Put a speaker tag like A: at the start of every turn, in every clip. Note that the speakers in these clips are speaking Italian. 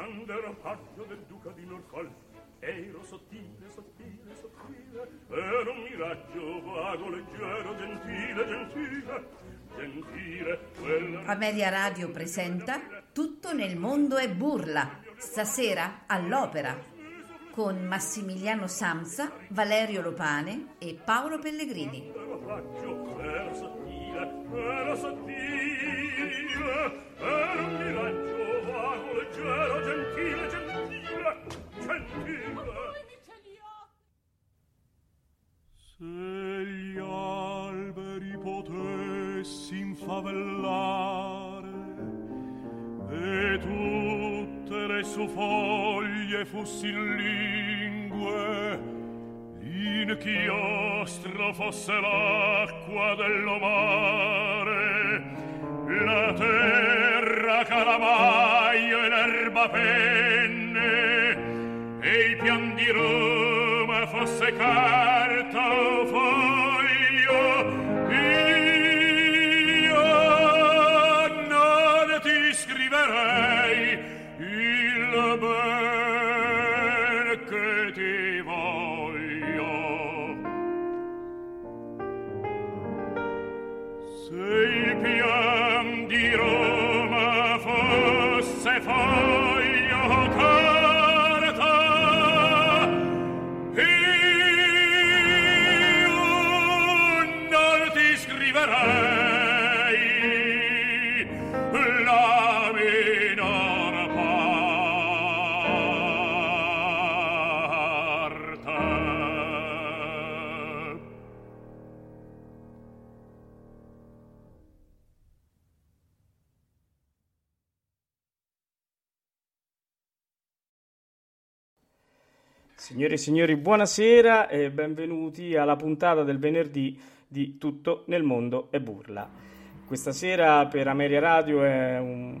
A: quando ero paggio del duca di Norfolk ero sottile, sottile, sottile ero un miraggio vago, leggero, gentile, gentile gentile quella...
B: Ameria Radio presenta Tutto nel mondo è burla stasera all'opera con Massimiliano Samsa, Valerio Lopane e Paolo Pellegrini.
A: ero sottile, ero sottile ero un miraggio Se gli alberi potessi infavellare e tutte le sue foglie fossin lingue, l'inchiostro fosse l'acqua dello mare, la terra calamaio e l'erba penne, e il pian di Roma fosse carta
C: Signore e signori, buonasera e benvenuti alla puntata del venerdì di Tutto nel mondo è burla. Questa sera per Ameria Radio è un,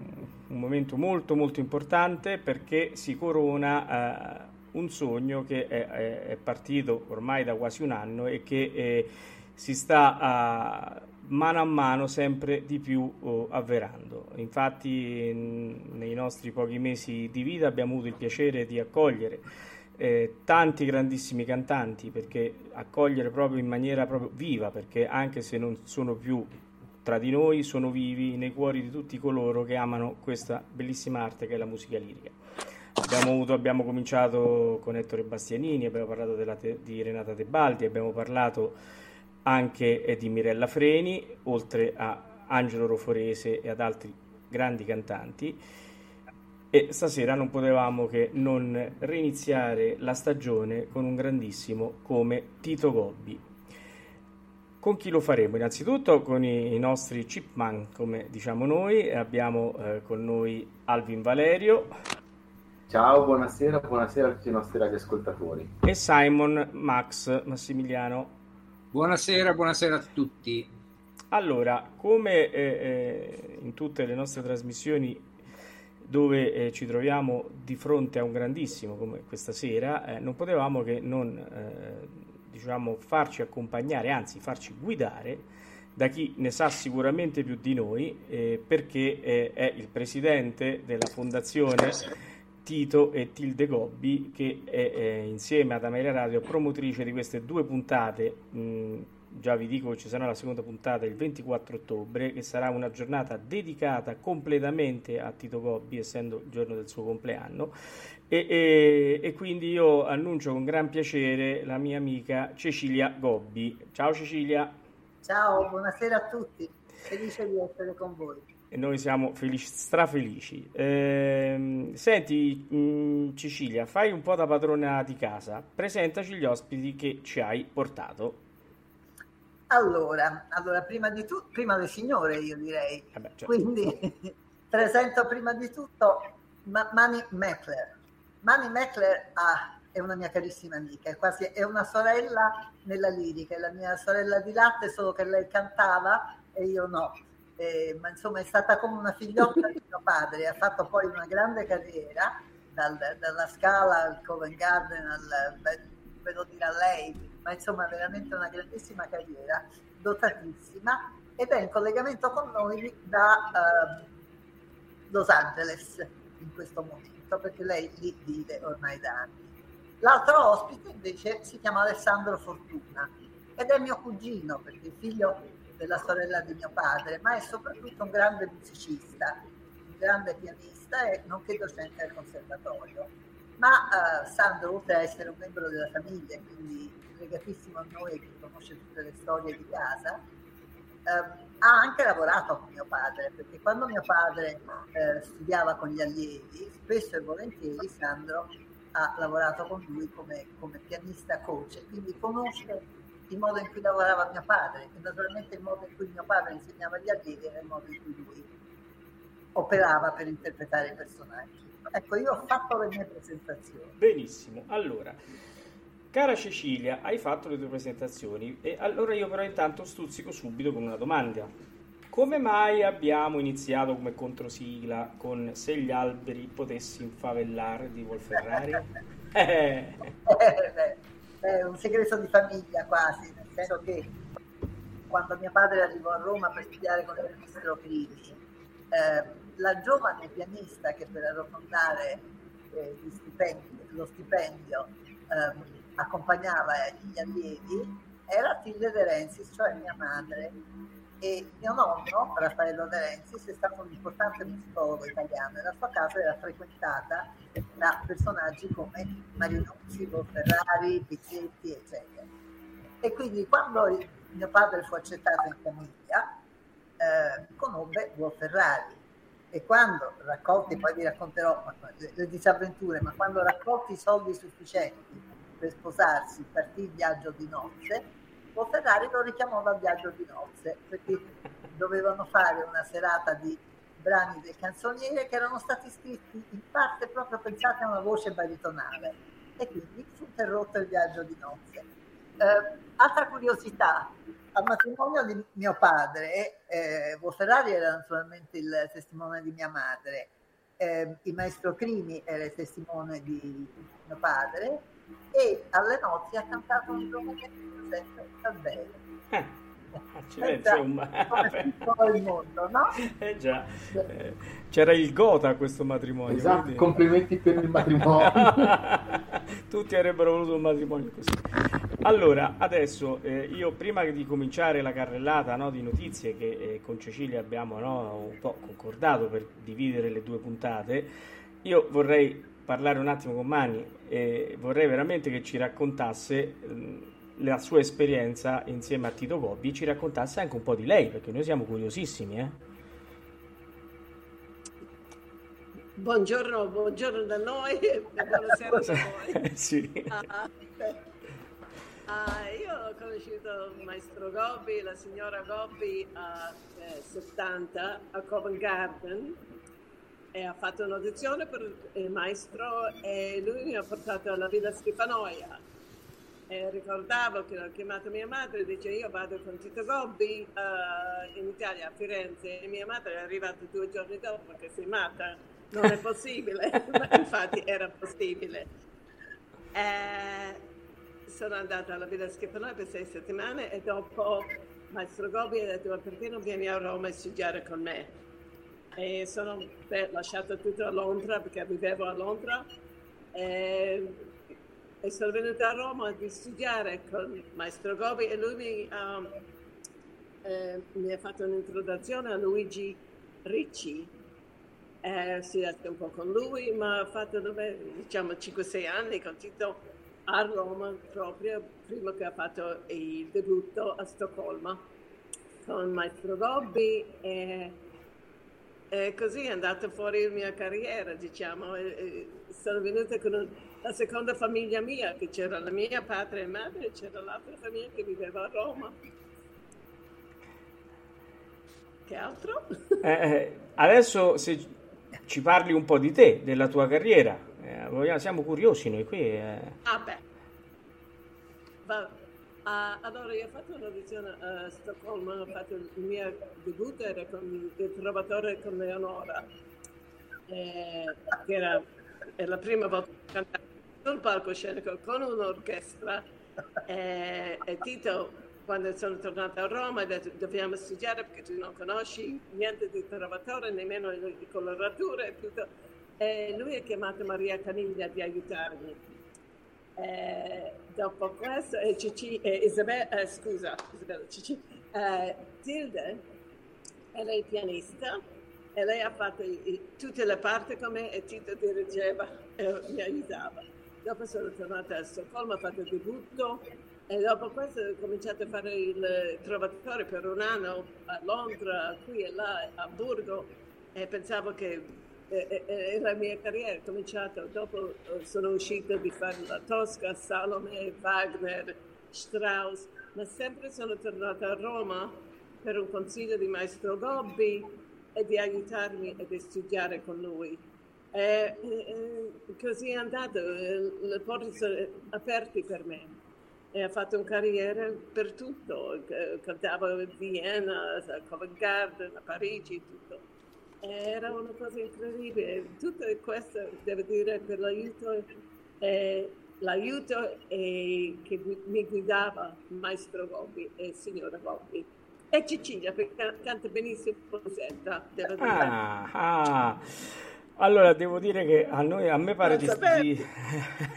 C: un momento molto molto importante perché si corona eh, un sogno che è, è- è partito ormai da quasi un anno e che eh, si sta a- mano a mano sempre di più oh, avverando. Infatti n- nei nostri pochi mesi di vita abbiamo avuto il piacere di accogliere eh, tanti grandissimi cantanti perché accogliere proprio in maniera proprio viva perché anche se non sono più tra di noi sono vivi nei cuori di tutti coloro che amano questa bellissima arte che è la musica lirica. Abbiamo, avuto- abbiamo cominciato con Ettore Bastianini, abbiamo parlato te- di Renata Tebaldi, abbiamo parlato anche eh, di Mirella Freni, oltre a Angelo Roforese e ad altri grandi cantanti. E stasera non potevamo che non reiniziare la stagione con un grandissimo come Tito Gobbi. Con chi lo faremo? Innanzitutto con i, i nostri chipman, come diciamo noi, abbiamo eh, con noi Alvin Valerio
D: Ciao, buonasera, buonasera a tutti i nostri radioascoltatori.
C: e Simon Max Massimiliano.
E: Buonasera, buonasera a tutti.
C: Allora, come eh, eh, in tutte le nostre trasmissioni dove eh, ci troviamo di fronte a un grandissimo come questa sera, eh, non potevamo che non eh, diciamo, farci accompagnare, anzi farci guidare da chi ne sa sicuramente più di noi, eh, perché eh, è il presidente della fondazione Tito e Tilde Gobbi, che è eh, insieme ad Ameria Radio promotrice di queste due puntate. mh, già vi dico che ci sarà la seconda puntata il 24 ottobre, che sarà una giornata dedicata completamente a Tito Gobbi, essendo il giorno del suo compleanno. E, e- e quindi io annuncio con gran piacere la mia amica Cecilia Gobbi. Ciao Cecilia,
F: Ciao, buonasera a tutti, felice di essere con voi.
C: e noi siamo felici, strafelici. Ehm, senti, mh, Cecilia, fai un po' da padrona di casa, presentaci gli ospiti che ci hai portato.
F: Allora, allora prima di tutto, prima le signore io direi,
C: Vabbè, cioè,
F: quindi presento prima di tutto Ma- Mani Meckler. Mani Meckler ah, è una mia carissima amica, è quasi è una sorella nella lirica, è la mia sorella di latte, solo che lei cantava e io no. Eh, ma insomma è stata come una figliotta di mio padre, ha fatto poi una grande carriera dal- dalla Scala al Covent Garden, al, ve lo dirà lei, ma insomma veramente una grandissima carriera, dotatissima ed è in collegamento con noi da ehm, Los Angeles. in questo momento perché lei lì vive ormai da anni. L'altro ospite invece si chiama Alessandro Fortuna ed è mio cugino perché è figlio della sorella di mio padre, ma è soprattutto un grande musicista, un grande pianista e nonché docente al conservatorio. Ma uh, Sandro, oltre a essere un membro della famiglia, quindi legatissimo a noi che conosce tutte le storie di casa, uh, ha anche lavorato con mio padre, perché quando mio padre uh, studiava con gli allievi, spesso e volentieri Sandro ha lavorato con lui come, come pianista coach, quindi conosce il modo in cui lavorava mio padre e naturalmente il modo in cui mio padre insegnava agli allievi era il modo in cui lui operava per interpretare i personaggi. Ecco, io ho fatto le mie presentazioni.
C: Benissimo, allora, cara Cecilia, hai fatto le tue presentazioni e allora io però intanto stuzzico subito con una domanda. Come mai abbiamo iniziato come controsigla con Se gli alberi potessi infavellare di Wolferrari?
F: eh. eh è un segreto di famiglia quasi, nel senso che quando mio padre arrivò a Roma per studiare con il ministro Crimi, eh, la giovane pianista che per arrotondare eh, lo stipendio eh, accompagnava gli allievi era Tilde De Renzis, cioè mia madre, e mio nonno, Raffaello De Renzis, è stato un importante musicologo italiano. E la sua casa era frequentata da personaggi come Marinuzzi, Ferrari, Pizzetti, eccetera. E quindi quando mio padre fu accettato in famiglia, eh, conobbe Ferrari e quando raccolti, poi vi racconterò le, disavventure, ma quando raccolti i soldi sufficienti per sposarsi, partì il viaggio di nozze, Duo Ferrari lo richiamò dal viaggio di nozze perché dovevano fare una serata di brani del canzoniere che erano stati scritti in parte proprio pensati a una voce baritonale e quindi fu interrotto il viaggio di nozze. Eh, altra curiosità, al matrimonio di mio padre, eh, Ferrari era naturalmente il testimone di mia madre, eh, il maestro Crimi era il testimone di mio padre e alle nozze ha cantato un nome che Giuseppe Tabbello. Eh.
C: Accidenti, insomma.
F: il mondo, no?
C: Eh già, eh, c'era il Gota a questo matrimonio.
D: Esatto, quindi... complimenti per il matrimonio.
C: Tutti avrebbero voluto un matrimonio così. Allora, adesso eh, io prima di cominciare la carrellata no, di notizie che eh, con Cecilia abbiamo no, un po' concordato per dividere le due puntate, io vorrei parlare un attimo con Mani e vorrei veramente che ci raccontasse la sua esperienza insieme a Tito Gobbi ci raccontasse anche un po' di lei, perché noi siamo curiosissimi. Eh?
G: Buongiorno, buongiorno da noi e buonasera a voi.
C: sì.
G: Uh, uh, io ho conosciuto il maestro Gobbi, la signora Gobbi a eh, 70 a Covent Garden e ha fatto un'audizione per il maestro e lui mi ha portato alla Villa Schifanoia eh, ricordavo che ho chiamato mia madre e dice io vado con Tito Gobbi uh, in Italia a Firenze e mia madre è arrivata due giorni dopo che sei matta non è possibile ma infatti era possibile. Eh, sono andata alla Villa Schifanoia per sei settimane e dopo Maestro Gobbi ha detto ma perché non vieni a Roma a studiare con me? E sono beh, lasciato tutto a Londra perché vivevo a Londra e e sono venuta a Roma a studiare con Maestro Gobi e lui mi, um, eh, mi ha fatto un'introduzione a Luigi Ricci. Eh, si è un po' con lui, ma ha fatto diciamo 5-6 anni con Tito a Roma proprio prima che ha fatto il debutto a Stoccolma con Maestro Gobbi e, e, così è andata fuori la mia carriera diciamo e, e sono venuta con un, la seconda famiglia mia, che c'era la mia padre e madre, e c'era l'altra famiglia che viveva a Roma. Che altro?
C: Eh, eh, adesso se ci parli un po' di te, della tua carriera, eh, siamo curiosi noi qui. Eh.
G: Ah beh. Va. Uh, allora, io ho fatto un'audizione a Stoccolma, ho fatto il mio debutto, era con il trovatore con Leonora, eh, che era, era la prima volta che cantavo sul palcoscenico con un'orchestra e, e Tito quando sono tornata a Roma ha detto dobbiamo studiare perché tu non conosci niente di trovatore, nemmeno le colorature tutto. e lui ha chiamato Maria Caniglia di aiutarmi. E dopo questo, e Cici, e Isabella, eh, scusa, Isabella, Cici, eh, Tilde, e lei pianista, e lei ha fatto i, tutte le parti con me e Tito dirigeva e mi aiutava. Dopo sono tornata a Stoccolma, ho fatto il debutto e dopo questo ho cominciato a fare il trovatore per un anno a Londra, qui e là, a Hamburgo. E pensavo che e, e, la mia carriera è cominciata dopo eh, sono uscita di fare la Tosca, Salome, Wagner, Strauss, ma sempre sono tornata a Roma per un consiglio di maestro Gobbi e di aiutarmi a studiare con lui. E, e, così è andato, le porte sono aperte per me e ha fatto una carriera per tutto, cantavo a Vienna, a Covent Garden, a Parigi, tutto. Era una cosa incredibile. Tutto questo, devo dire, per l'aiuto, eh, l'aiuto eh, che mi guidava Maestro Gobbi e Signora Gobbi. E Cecilia, perché canta benissimo Rosetta, devo dire.
C: Ah, ah. Allora, devo dire che a, noi, a me pare di, di...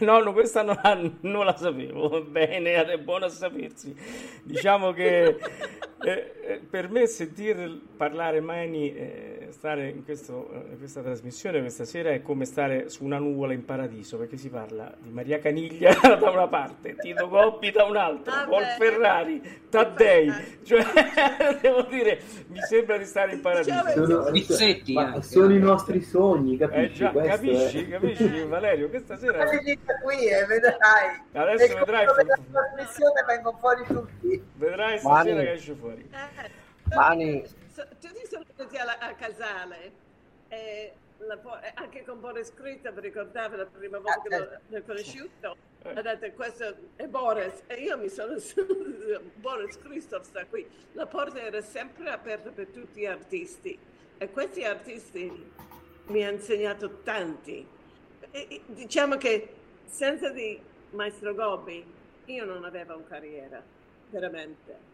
C: No, no, questa non, non, la sapevo. Bene, è buono a sapersi. Diciamo che eh, eh, per me sentir parlare Mani, eh, stare in, questo, eh, in, questa trasmissione questa sera è come stare su una nuvola in paradiso, perché si parla di Maria Caniglia da una parte, Tito Coppi da un'altra, Paul Ferrari, Taddei. Cioè, devo dire, mi sembra di stare in paradiso.
D: Sono, sono, sono i nostri sogni capisci?
C: Eh già, capisci, capisci Valerio, questa sera...
F: qui e vedrai.
C: Adesso vedrai...
F: La trasmissione vengono fuori tutti.
C: Vedrai stasera Mani. che esce fuori.
G: Eh, Mani. Tutti sono venuti a Casale. E la, anche con Boris Scritta, vi ricordate la prima volta che l'ho, l'ho conosciuto? Ha detto questo è Boris e io mi sono Boris Christoph sta qui. La porta era sempre aperta per tutti gli artisti e questi artisti mi ha insegnato tanti. E, diciamo che senza di Maestro Gobbi io non avevo una carriera, veramente.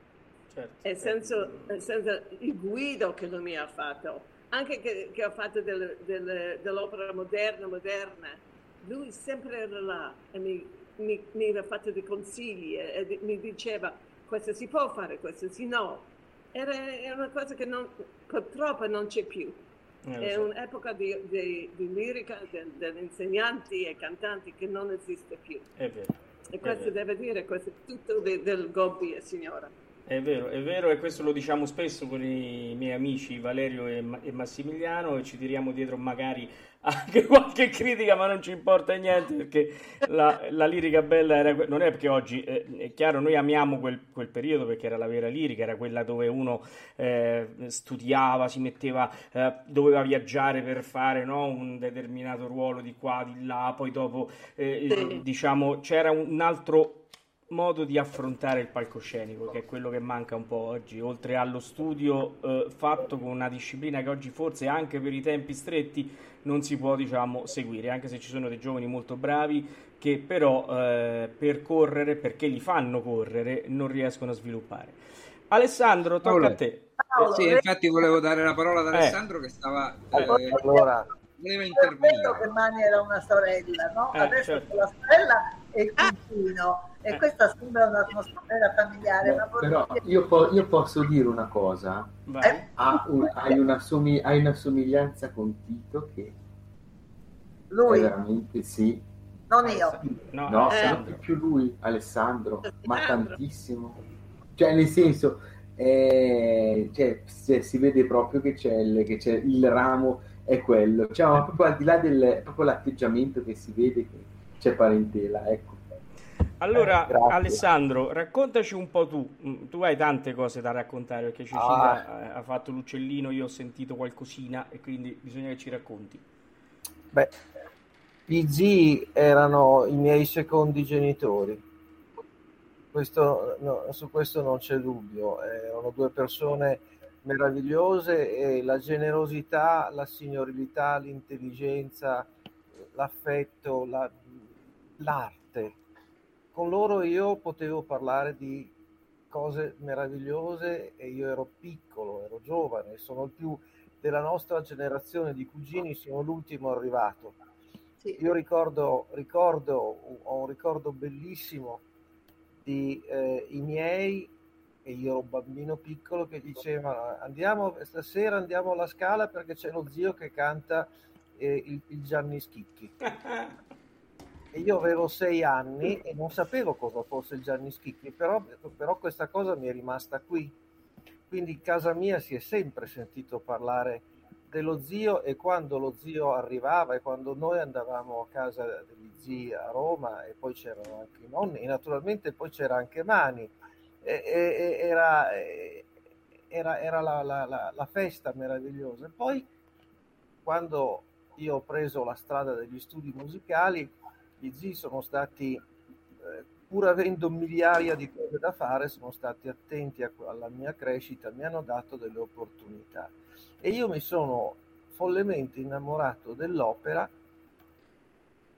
G: Certo. E senza, senza, il guido che lui mi ha fatto, anche che, che ho fatto del, del, dell'opera moderna, moderna, lui sempre era là e mi, mi, mi aveva fatto dei consigli e, e, mi diceva questo si può fare, questo sì no. Era, era una cosa che non, purtroppo non c'è più. Eh, è so. un'epoca di, di, di lirica de, degli insegnanti e cantanti che non esiste più.
C: È vero.
G: E questo deve dire, questo è tutto de, del Gobbi signora.
C: È vero, è vero e questo lo diciamo spesso con i miei amici Valerio e, e Massimiliano e ci tiriamo dietro magari anche qualche critica, ma non ci importa niente perché la, la lirica bella era, non è perché oggi eh, è chiaro, noi amiamo quel, quel, periodo perché era la vera lirica, era quella dove uno eh, studiava, si metteva, eh, doveva viaggiare per fare no, un determinato ruolo di qua, di là, poi dopo eh, diciamo c'era un altro modo di affrontare il palcoscenico, che è quello che manca un po' oggi, oltre allo studio eh, fatto con una disciplina che oggi forse anche per i tempi stretti non si può diciamo, seguire, anche se ci sono dei giovani molto bravi che però eh, per correre, perché li fanno correre, non riescono a sviluppare. Alessandro, tocca Paolo. a te.
E: Paolo, sì, infatti volevo dare la parola ad eh. Alessandro eh. che stava... Eh, allora, voleva intervenire.
F: che Mani era una sorella, no? Eh, Adesso certo. la sorella e il cugino. E eh. questa sembra un'atmosfera familiare.
D: No, però io, po- io, posso dire una cosa. Eh? Ha un, hai, una somig- hai, una somiglianza con Tito che...
F: Lui?
D: Veramente sì.
F: Non io.
D: No, no eh. sempre più lui, Alessandro, ma tantissimo. Cioè, nel senso, eh, cioè, si vede proprio che c'è, il, che c'è il ramo, è quello. Cioè, ma proprio al di là del proprio l'atteggiamento che si vede che c'è parentela, ecco.
C: Allora, eh, Alessandro, raccontaci un po' tu. Mm, tu hai tante cose da raccontare perché Cecilia ah. ha fatto l'uccellino, io ho sentito qualcosina e quindi bisogna che ci racconti.
H: Beh, gli zii erano i miei secondi genitori. Questo, no, su questo non c'è dubbio. Erano due persone meravigliose e la generosità, la signorilità, l'intelligenza, l'affetto, la, l'arte con loro io potevo parlare di cose meravigliose e io ero piccolo, ero giovane, sono il più della nostra generazione di cugini sono l'ultimo arrivato. Sì. Io ricordo, ricordo, ho un ricordo bellissimo di eh, i miei, e io ero un bambino piccolo, che dicevano andiamo, stasera andiamo alla scala perché c'è lo zio che canta eh, il, il Gianni Schicchi. e io avevo sei anni e non sapevo cosa fosse il Gianni Schicchi, però, però questa cosa mi è rimasta qui. Quindi in casa mia si è sempre sentito parlare dello zio e quando lo zio arrivava e quando noi andavamo a casa degli zii a Roma e poi c'erano anche i nonni e naturalmente poi c'era anche Mani, e, e, era, era, era la, la, la, la, festa meravigliosa. E poi quando io ho preso la strada degli studi musicali, gli zii sono stati, eh, pur avendo migliaia di cose da fare, sono stati attenti a, alla mia crescita, mi hanno dato delle opportunità. E io mi sono follemente innamorato dell'opera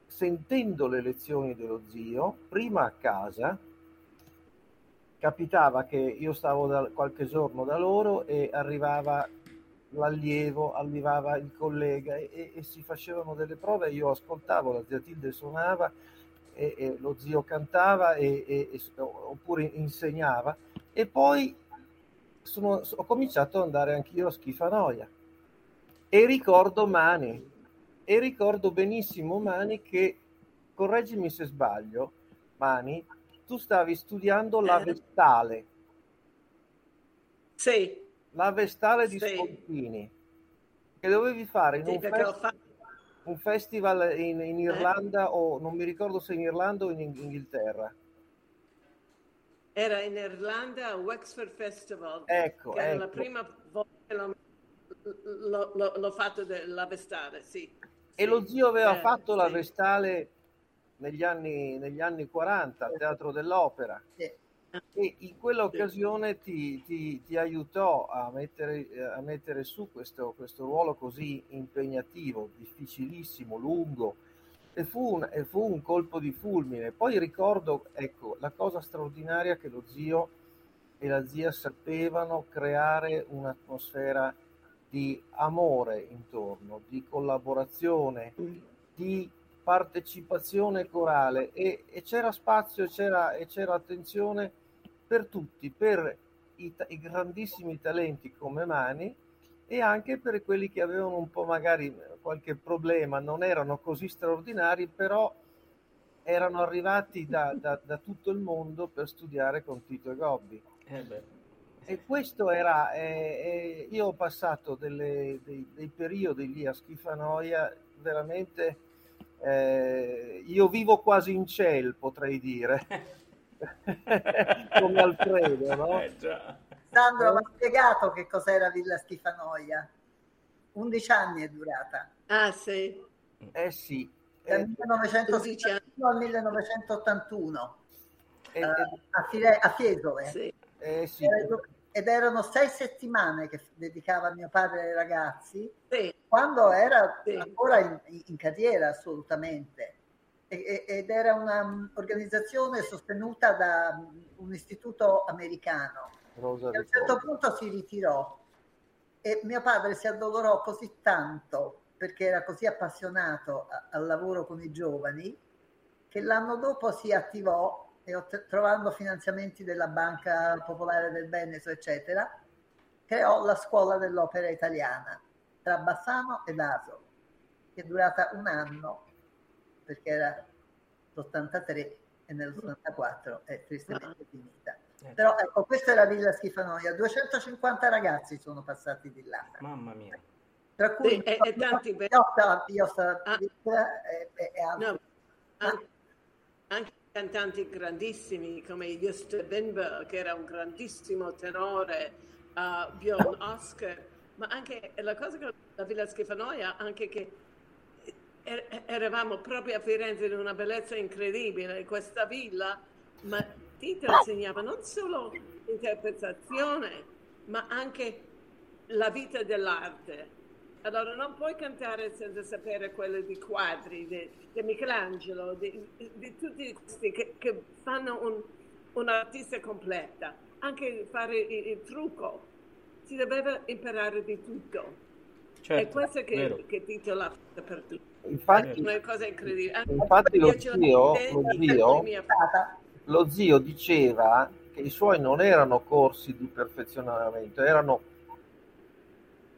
H: sentendo le lezioni dello zio, prima a casa, capitava che io stavo da qualche giorno da loro e arrivava l'allievo, arrivava il collega e, e, si facevano delle prove, io ascoltavo, la zia Tilde suonava e, e lo zio cantava e, oppure insegnava e poi sono, ho cominciato ad andare anch'io a Schifanoia e ricordo Mani e ricordo benissimo Mani che, correggimi se sbaglio, Mani, tu stavi studiando la eh. Vestale.
G: Sì.
H: La Vestale di sì. Spontini, che dovevi fare in sì, un, festi- fatto... un, festival in, in eh. Irlanda eh. o non mi ricordo se in Irlanda o in Inghilterra.
G: Era in Irlanda Wexford Festival.
H: Ecco,
G: che
H: ecco.
G: la prima volta che l'ho, l'ho, l'ho, l'ho fatto la Vestale, sì.
H: E sì. lo zio aveva eh, fatto la Vestale negli anni, negli anni 40 al Teatro dell'Opera. Sì. E in quell'occasione ti, ti, ti aiutò a mettere, a mettere su questo, questo ruolo così impegnativo, difficilissimo, lungo, e fu, un, e fu un colpo di fulmine. Poi ricordo, ecco, la cosa straordinaria che lo zio e la zia sapevano creare un'atmosfera di amore intorno, di collaborazione, di partecipazione corale e, e c'era spazio c'era, e c'era attenzione per tutti, per i, i grandissimi talenti come Mani e anche per quelli che avevano un po' magari qualche problema, non erano così straordinari, però erano arrivati da, da, da tutto il mondo per studiare con Tito e Gobbi. Eh e questo era, eh, eh, io ho passato delle, dei, dei, periodi lì a Schifanoia veramente, eh, io vivo quasi in ciel potrei dire, come Alfredo, no?
F: Eh, Sandro mi ha spiegato che cos'era Villa Schifanoia. 11 anni è durata.
G: Ah sì.
H: Eh sì.
F: Dal eh, 1961 al 1981. Eh, uh, a, Fire- a Fiesole. Sì.
H: Eh, sì.
F: Ed erano sei settimane che dedicava mio padre ai ragazzi, sì. quando era sì. ancora in, in, carriera assolutamente. E, ed era un'organizzazione sostenuta da un istituto americano. Rosa a un certo punto si ritirò. E mio padre si addolorò così tanto perché era così appassionato al lavoro con i giovani che l'anno dopo si attivò e trovando finanziamenti della Banca Popolare del Veneto, eccetera, creò la scuola dell'opera italiana tra Bassano ed Aso, che è durata un anno perché era l'83 e nell'84 è tristemente finita. Eh. Però ecco, questa è la Villa Schifanoia, 250 ragazzi sono passati di là.
C: Mamma mia.
G: Tra cui e, e tanti
F: Piotta, Piotta, ah, e, e, altri.
G: No, anche, anche cantanti grandissimi come Just Winberg, che era un grandissimo tenore, uh, Bjorn Oscar, ma anche la cosa con la Villa Schifanoia, anche che er, eravamo proprio a Firenze in una bellezza incredibile, questa villa, ma Tito insegnava non solo interpretazione, ma anche la vita dell'arte. Allora non puoi cantare senza sapere quello di quadri, di, di Michelangelo, di, di, tutti questi che, che fanno un, un, artista completa. Anche fare il, il trucco, si doveva imparare di tutto. Certo, è questo che, che titola per tutti.
H: Infatti,
G: una cosa incredibile.
H: Infatti lo zio, lo, zio, lo zio diceva che i suoi non erano corsi di perfezionamento, erano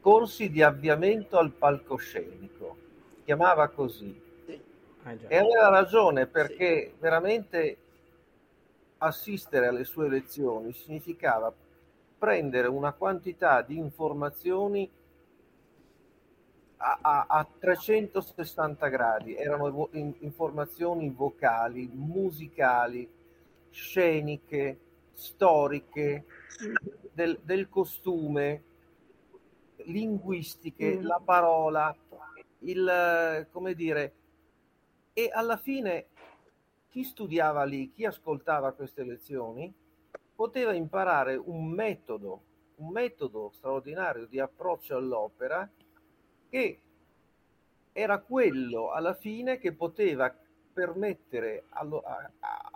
H: corsi di avviamento al palcoscenico. Chiamava così. Sì. Ah, e aveva ragione perché sì. veramente assistere alle sue lezioni significava prendere una quantità di informazioni a, a, a 360 gradi, erano informazioni vocali, musicali, sceniche, storiche, del, del costume, linguistiche, mm. la parola, il come dire, e alla fine chi studiava lì, chi ascoltava queste lezioni, poteva imparare un metodo, un metodo straordinario di approccio all'opera che era quello alla fine che poteva permettere allo, a, a,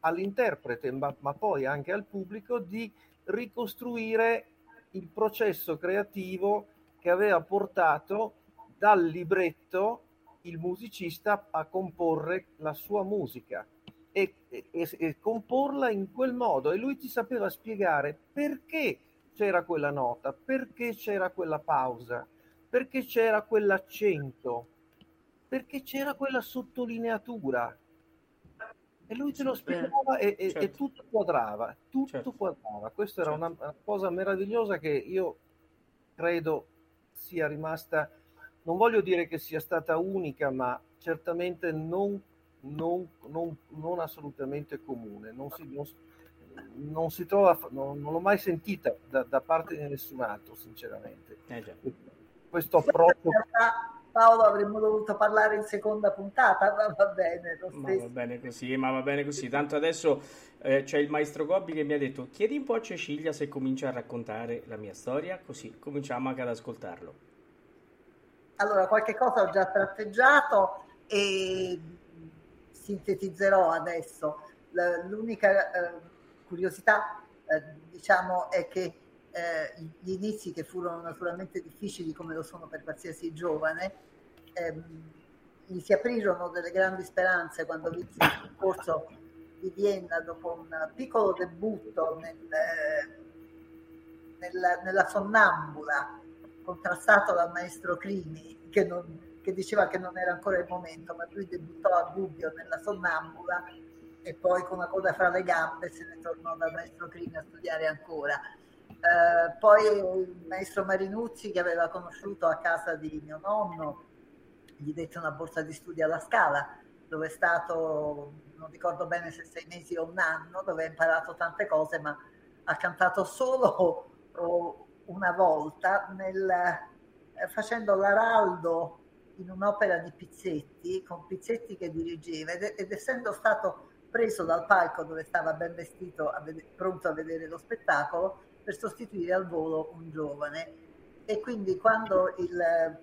H: all'interprete, ma, ma poi anche al pubblico, di ricostruire il processo creativo che aveva portato dal libretto il musicista a comporre la sua musica e, e, e, comporla in quel modo. E lui ti sapeva spiegare perché c'era quella nota, perché c'era quella pausa, perché c'era quell'accento, perché c'era quella sottolineatura. E lui te lo spiegava e, certo. e tutto quadrava, tutto certo. quadrava. Questa certo. era una, una cosa meravigliosa che io credo sia rimasta, non voglio dire che sia stata unica, ma certamente non, non, non, non assolutamente comune. Non si, non, si trova, non, l'ho mai sentita da, da, parte di nessun altro, sinceramente. Eh questo approccio.
F: Paolo avremmo dovuto parlare in seconda puntata, ma va bene.
C: Ma va bene così, ma va bene così. Tanto adesso eh, c'è il maestro Gobbi che mi ha detto: Chiedi un po' a Cecilia se comincia a raccontare la mia storia, così cominciamo anche ad ascoltarlo.
F: Allora, qualche cosa ho già tratteggiato e sintetizzerò adesso. L'unica eh, curiosità, eh, diciamo, è che eh, gli inizi che furono naturalmente difficili come lo sono per qualsiasi giovane, ehm, gli si aprirono delle grandi speranze quando vinse il concorso di Vienna dopo un piccolo debutto nel, nella, nella sonnambula contrastato dal maestro Crimi che, non, che, diceva che non era ancora il momento, ma lui debuttò a Gubbio nella sonnambula e poi con la coda fra le gambe se ne tornò dal maestro Crimi a studiare ancora. Eh, poi il maestro Marinuzzi che aveva conosciuto a casa di mio nonno gli dette una borsa di studio alla Scala dove è stato, non ricordo bene se sei mesi o un anno, dove ha imparato tante cose, ma ha cantato solo una volta nel, eh, facendo l'Araldo in un'opera di Pizzetti, con Pizzetti che dirigeva, ed, ed essendo stato preso dal palco dove stava ben vestito, a vedere, pronto a vedere lo spettacolo, per sostituire al volo un giovane. E quindi quando il,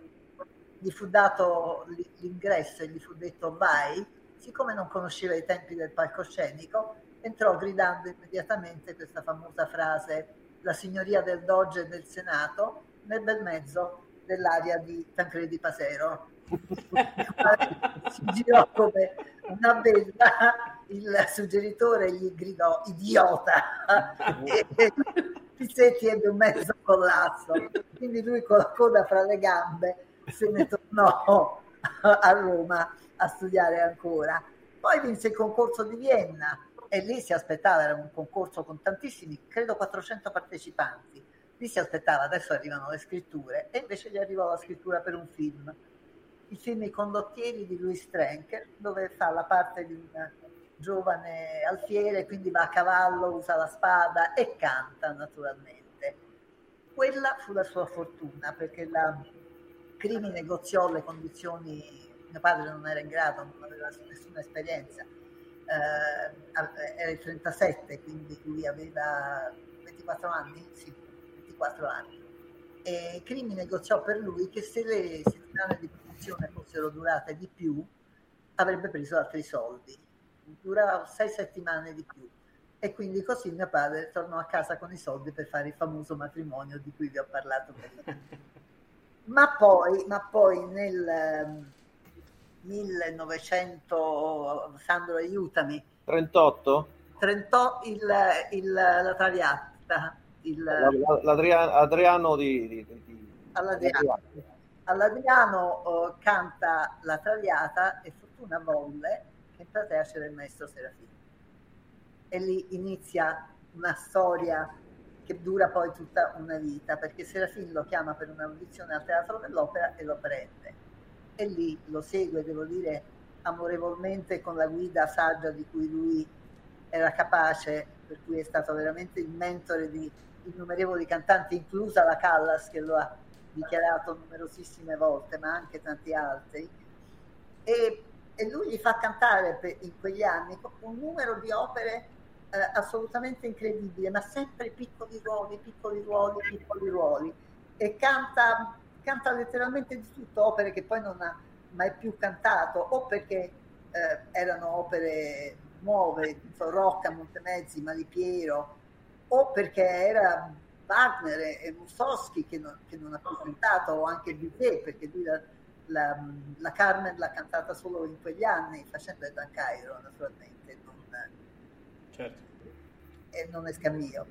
F: gli fu dato l'ingresso e gli fu detto vai, siccome non conosceva i tempi del palcoscenico, entrò gridando immediatamente questa famosa frase la signoria del Doge e del Senato nel bel mezzo dell'area di Tancredi Pasero. si girò come una bella, il suggeritore gli gridò idiota e, Pizzetti ebbe un mezzo collasso, quindi lui con la coda fra le gambe se ne tornò a Roma a studiare ancora. Poi vinse il concorso di Vienna e lì si aspettava, era un concorso con tantissimi, credo 400 partecipanti. Lì si aspettava, adesso arrivano le scritture e invece gli arrivò la scrittura per un film. Il film I condottieri di Louis Trenker, dove fa la parte di un giovane alfiere, quindi va a cavallo, usa la spada e canta naturalmente. Quella fu la sua fortuna perché la Crimi negoziò le condizioni, mio padre non era in grado, non aveva nessuna esperienza, eh, era il 37, quindi lui aveva 24 anni, sì, 24 anni. E Crimi negoziò per lui che se le settimane di produzione fossero durate di più, avrebbe preso altri soldi durava sei settimane di più. E quindi così mio padre tornò a casa con i soldi per fare il famoso matrimonio di cui vi ho parlato prima. ma, poi, ma poi nel 1900, ehm, Sandro aiutami.
H: 38?
F: 38 il, il, la Traviata. Il,
H: L'Adriano, Adriano di, di, di
F: all'Adriano, all'Adriano uh, canta la Traviata e Fortuna volle in platea c'era il maestro Serafino. E lì inizia una storia che dura poi tutta una vita, perché Serafino lo chiama per un'audizione al Teatro dell'Opera e lo prende. E lì lo segue, devo dire, amorevolmente con la guida saggia di cui lui era capace, per cui è stato veramente il mentore di innumerevoli cantanti, inclusa la Callas che lo ha dichiarato numerosissime volte, ma anche tanti altri. E, e lui gli fa cantare in quegli anni un numero di opere eh, assolutamente incredibile, ma sempre piccoli ruoli, piccoli ruoli, piccoli ruoli. E canta, canta letteralmente di tutto, opere che poi non ha mai più cantato, o perché eh, erano opere nuove, Rocca, Montemezzi, Malipiero, o perché era Wagner e Mussorgsky che non, che non ha più cantato, o anche Bizet, perché lui la, la, la, Carmen l'ha cantata solo in quegli anni, facendo il Dan Cairo, naturalmente, non, certo. e non è Scamillo.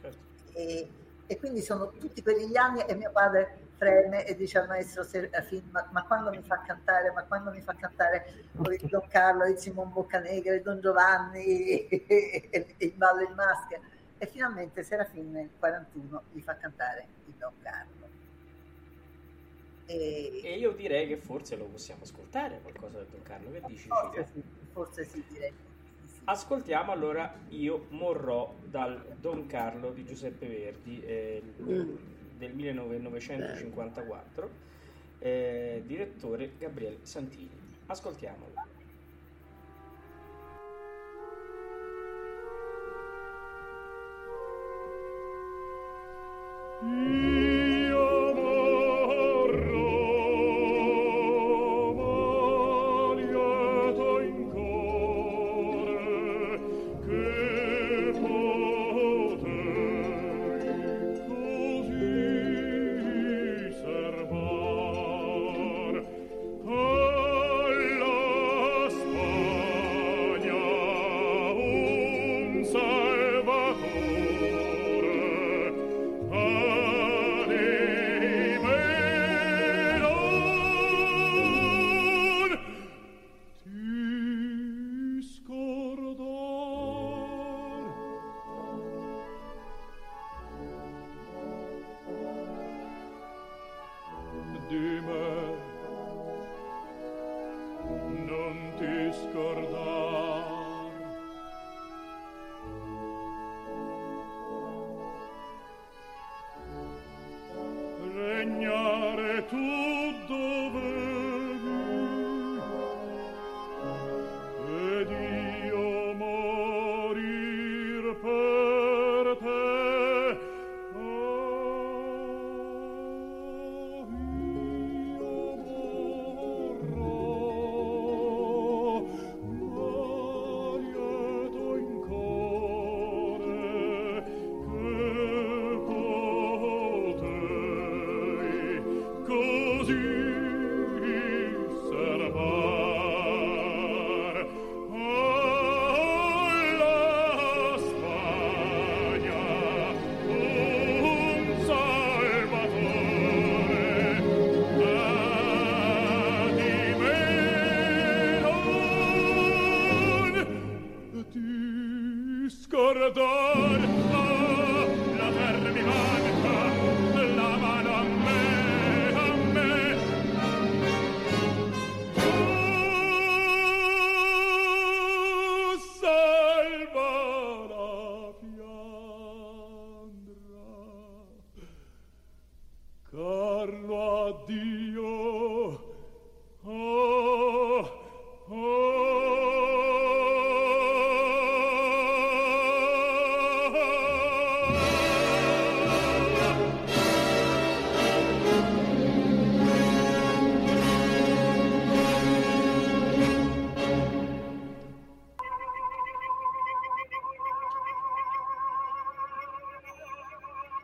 F: Certo. E, e, quindi sono tutti quegli anni e mio padre preme e dice al maestro Serafin ma, ma, quando mi fa cantare ma quando mi fa cantare Don Carlo il Simon Boccanegra il Don Giovanni il ballo in maschera e finalmente Serafin nel 41 gli fa cantare il Don Carlo
C: e... e io direi che forse lo possiamo ascoltare qualcosa del Don Carlo che dici?
F: Forse sì, forse sì direi
C: sì. Ascoltiamo allora Io morrò dal Don Carlo di Giuseppe Verdi, eh, mm del 1954, eh, direttore Gabriele Santini. Ascoltiamolo.
I: Mm.
A: tu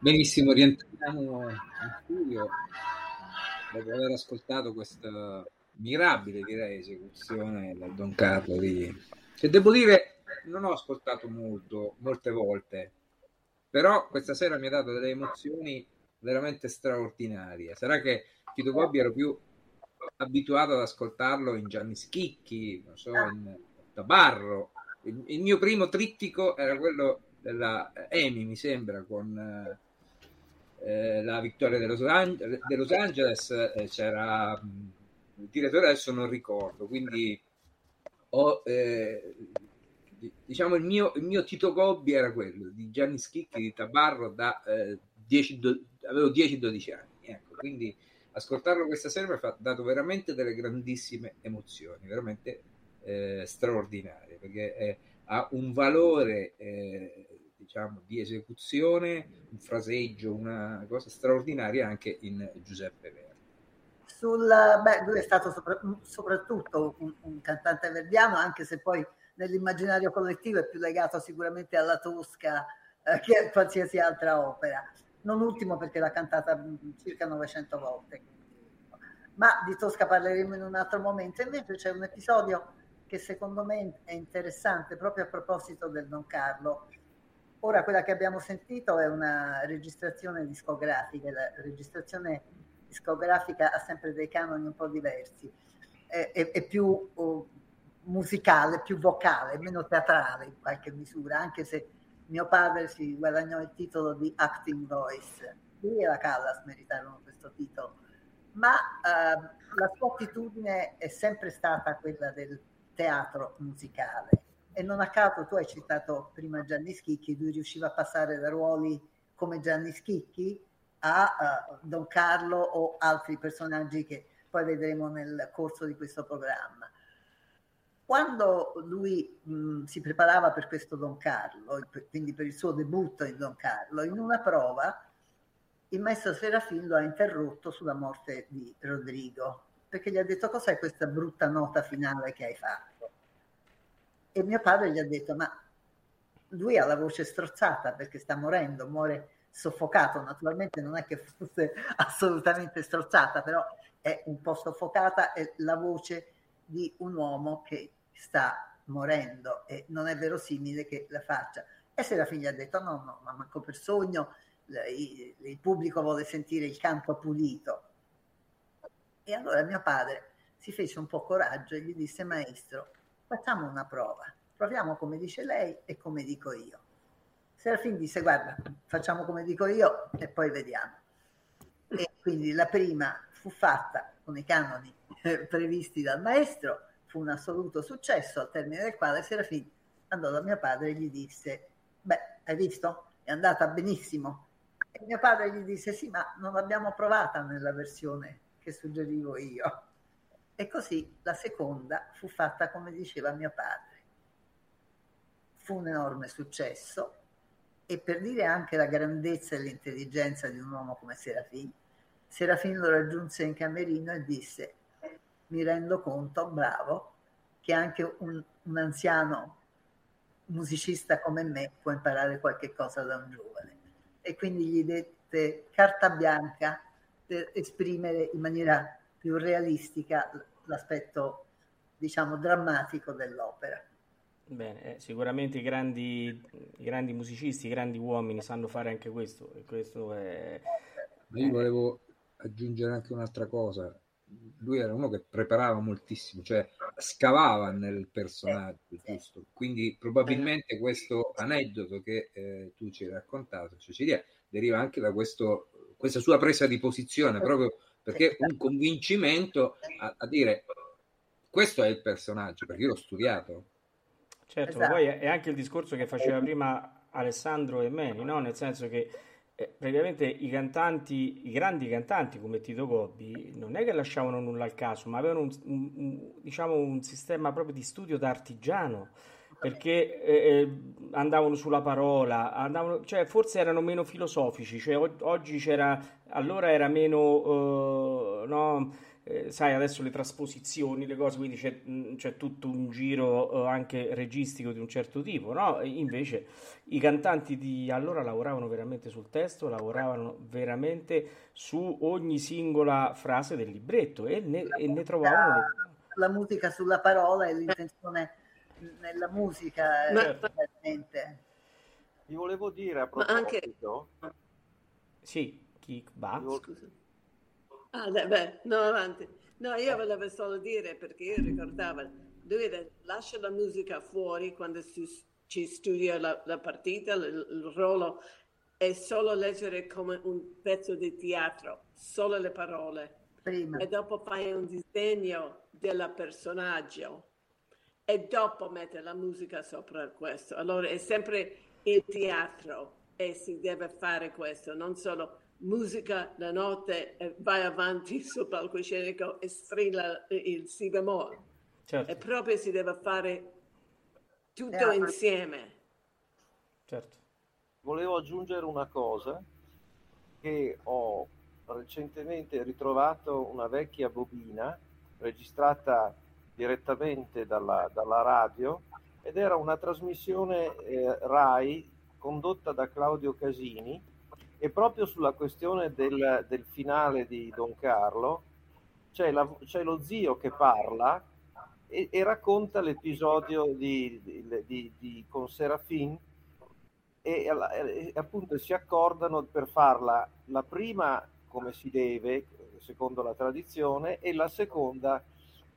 A: Benissimo, rientriamo in studio.
E: dopo aver ascoltato questa mirabile, direi, esecuzione dal Don Carlo di... che devo dire non ho ascoltato molto, molte volte, però questa sera mi ha dato delle emozioni veramente straordinarie. Sarà che Tito Gobbi ero più abituato ad ascoltarlo in Gianni Schicchi, so, in Tabarro. Il, il mio primo trittico era quello della Emi, mi sembra, con eh, la vittoria de Los, Angeles, de Los Angeles eh, c'era il direttore adesso non ricordo, quindi ho, eh, diciamo il mio, il mio Tito Gobbi era quello di Gianni Schicchi di Tabarro da 10, do, avevo 10-12 anni, ecco, quindi ascoltarlo questa sera mi ha dato veramente delle grandissime emozioni, veramente eh, straordinarie, perché eh, ha un valore eh, diciamo di esecuzione, un fraseggio, una cosa straordinaria anche in Giuseppe Verdi.
F: Sul, beh, lui è stato sopra, soprattutto un, un, cantante verdiano, anche se poi nell'immaginario collettivo è più legato sicuramente alla Tosca eh, che a qualsiasi altra opera non ultimo perché l'ha cantata circa 900 volte. Ma di Tosca parleremo in un altro momento. Invece c'è un episodio che secondo me è interessante proprio a proposito del Don Carlo. Ora quella che abbiamo sentito è una registrazione discografica, la registrazione discografica ha sempre dei canoni un po' diversi, è, è, è più uh, musicale, più vocale, meno teatrale in qualche misura, anche se mio padre si guadagnò il titolo di acting voice. Lui e la Callas meritarono questo titolo, ma eh, la sua attitudine è sempre stata quella del teatro musicale. E non a caso tu hai citato prima Gianni Schicchi, lui riusciva a passare da ruoli come Gianni Schicchi a uh, Don Carlo o altri personaggi che poi vedremo nel corso di questo programma. Quando lui mh, si preparava per questo Don Carlo, quindi per il suo debutto in Don Carlo, in una prova il maestro Serafin lo ha interrotto sulla morte di Rodrigo, perché gli ha detto cos'è questa brutta nota finale che hai fatto. E mio padre gli ha detto, ma lui ha la voce strozzata perché sta morendo, muore soffocato, naturalmente non è che fosse assolutamente strozzata, però è un po' soffocata, è la voce di un uomo che sta morendo e non è verosimile che la faccia. E se la figlia ha detto no, no, ma manco per sogno, il, il pubblico vuole sentire il canto pulito. E allora mio padre si fece un po' coraggio e gli disse maestro, facciamo una prova, proviamo come dice lei e come dico io. Serafin disse guarda, facciamo come dico io e poi vediamo. E quindi la prima fu fatta con i canoni eh, previsti dal maestro, fu un assoluto successo, al termine del quale Serafin andò da mio padre e gli disse, beh, hai visto? È andata benissimo. E mio padre gli disse, sì, ma non l'abbiamo provata nella versione che suggerivo io. E così la seconda fu fatta come diceva mio padre. Fu un enorme successo e per dire anche la grandezza e l'intelligenza di un uomo come Serafin, Serafin lo raggiunse in camerino e disse mi rendo conto, bravo, che anche un, un anziano musicista come me può imparare qualche cosa da un giovane. E quindi gli dette carta bianca per esprimere in maniera più realistica l'aspetto, diciamo, drammatico dell'opera.
C: Bene, eh, sicuramente i grandi, i grandi musicisti, i grandi uomini sanno fare anche questo. E questo è...
E: Io volevo aggiungere anche un'altra cosa lui era uno che preparava moltissimo, cioè scavava nel personaggio, giusto? Quindi probabilmente questo aneddoto che eh, tu ci hai raccontato, Cecilia, deriva anche da questo, questa sua presa di posizione, proprio perché un convincimento a, a dire questo è il personaggio, perché io l'ho studiato.
C: Certo, esatto. poi è anche il discorso che faceva prima Alessandro e Meni, no? nel senso che eh, praticamente i cantanti, i grandi cantanti come Tito Gobbi, non è che lasciavano nulla al caso, ma avevano un, un, un, diciamo un sistema proprio di studio da artigiano, perché eh, eh, andavano sulla parola, andavano, cioè forse erano meno filosofici, cioè oggi c'era, allora era meno, uh, no, eh, sai adesso le trasposizioni, le cose, quindi c'è, mh, c'è tutto un giro eh, anche registico di un certo tipo, no? Invece i cantanti di allora lavoravano veramente sul testo, lavoravano veramente su ogni singola frase del libretto e ne, e ne trovavano...
F: La musica sulla parola e l'intenzione nella musica,
C: Ma-
F: realmente.
H: Vi volevo dire a
G: Ma anche-
H: proposito,
C: Sì, chi va?
G: Scusa. Ah, beh, beh, no, avanti. No, io volevo solo dire, perché io ricordavo, lui de- lascia la musica fuori quando si, ci studia la, la partita, il, il ruolo, è solo leggere come un pezzo di teatro, solo le parole.
F: Prima.
G: E dopo fai un disegno del personaggio e dopo mette la musica sopra questo. Allora è sempre il teatro e si deve fare questo, non solo musica la notte e vai avanti sul palcoscenico e strilla il si bemolle.
C: Certo,
G: E proprio si deve fare tutto
F: Teatro.
G: insieme.
C: certo.
H: volevo aggiungere una cosa, che ho recentemente ritrovato una vecchia bobina registrata direttamente dalla, dalla radio ed era una trasmissione eh, RAI condotta da Claudio Casini e proprio sulla questione del, del finale di Don Carlo c'è, la- c'è lo zio che parla e, e racconta l'episodio di, di, di- di- con Serafin e, e appunto si accordano per farla la prima come si deve, secondo la tradizione, e la seconda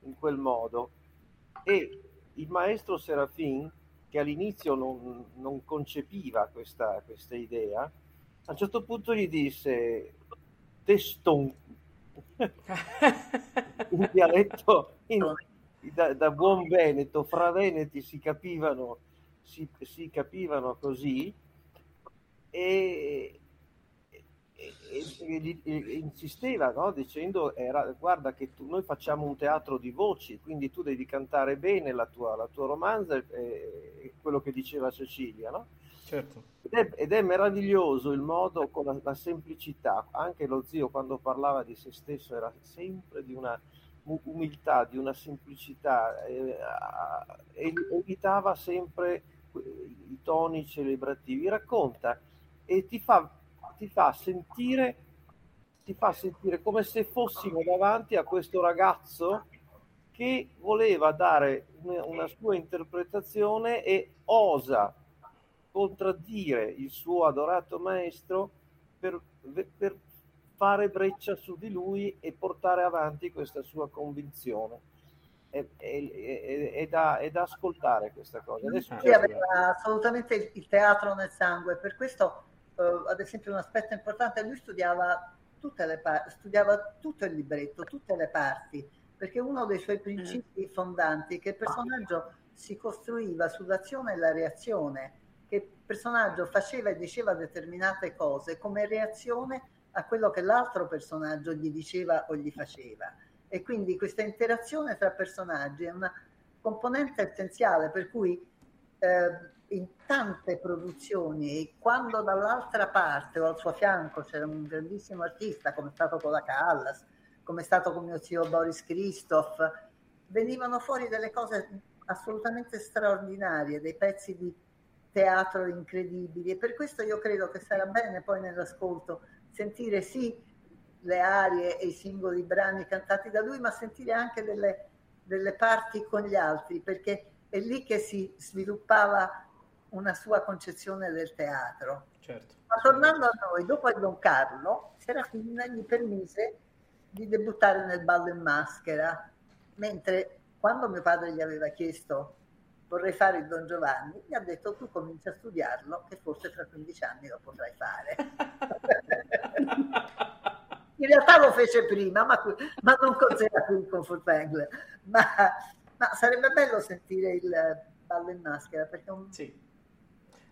H: in quel modo. E il maestro Serafin, che all'inizio non, non concepiva questa, questa idea, a un certo punto gli disse teston, in dialetto in- da, da buon veneto, fra veneti si capivano, si, si capivano così e, e- e- e- insisteva no? dicendo era, guarda che tu- noi facciamo un teatro di voci quindi tu devi cantare bene la tua, la tua romanza e, quello che diceva Cecilia no?
C: certo.
H: Ed è, ed è meraviglioso il modo con la, la semplicità, anche lo zio quando parlava di se stesso era sempre di una umiltà, di una semplicità, eh, a- e evitava sempre que- i toni celebrativi, racconta e ti fa, ti fa sentire ti fa sentire come se fossimo davanti a questo ragazzo che voleva dare una, sua interpretazione e osa contraddire il suo adorato maestro per, per fare breccia su di lui e portare avanti questa sua convinzione. È, è- è- è da, da ascoltare questa cosa. Adesso
F: aveva assolutamente il, il teatro nel sangue, per questo, eh, ad esempio, un aspetto importante, lui studiava, tutte le par- studiava tutto il libretto, tutte le parti, perché uno dei suoi principi fondanti è che il personaggio si costruiva sull'azione e la reazione, che il personaggio faceva e diceva determinate cose come reazione a quello che l'altro personaggio gli diceva o gli faceva. E quindi questa interazione tra personaggi è una componente essenziale per cui eh, in tante produzioni, quando dall'altra parte o al suo fianco c'era un grandissimo artista, come è stato con la Callas, come è stato con mio zio Boris Christoph, venivano fuori delle cose assolutamente straordinarie, dei pezzi di teatro incredibili. E per questo io credo che sarà bene poi nell'ascolto sentire sì le arie e i singoli brani cantati da lui, ma sentire anche delle, delle parti con gli altri, perché è lì che si sviluppava una sua concezione del teatro.
C: certo.
F: Ma tornando a noi, dopo il Don Carlo, Serafina gli permise di debuttare nel ballo in maschera, mentre quando mio padre gli aveva chiesto vorrei fare il Don Giovanni, gli ha detto tu comincia a studiarlo che forse tra 15 anni lo potrai fare. In realtà lo fece prima, ma, ma non con Serafin con Furtwängler. Ma, ma sarebbe bello sentire il ballo in maschera perché è un
C: Sì.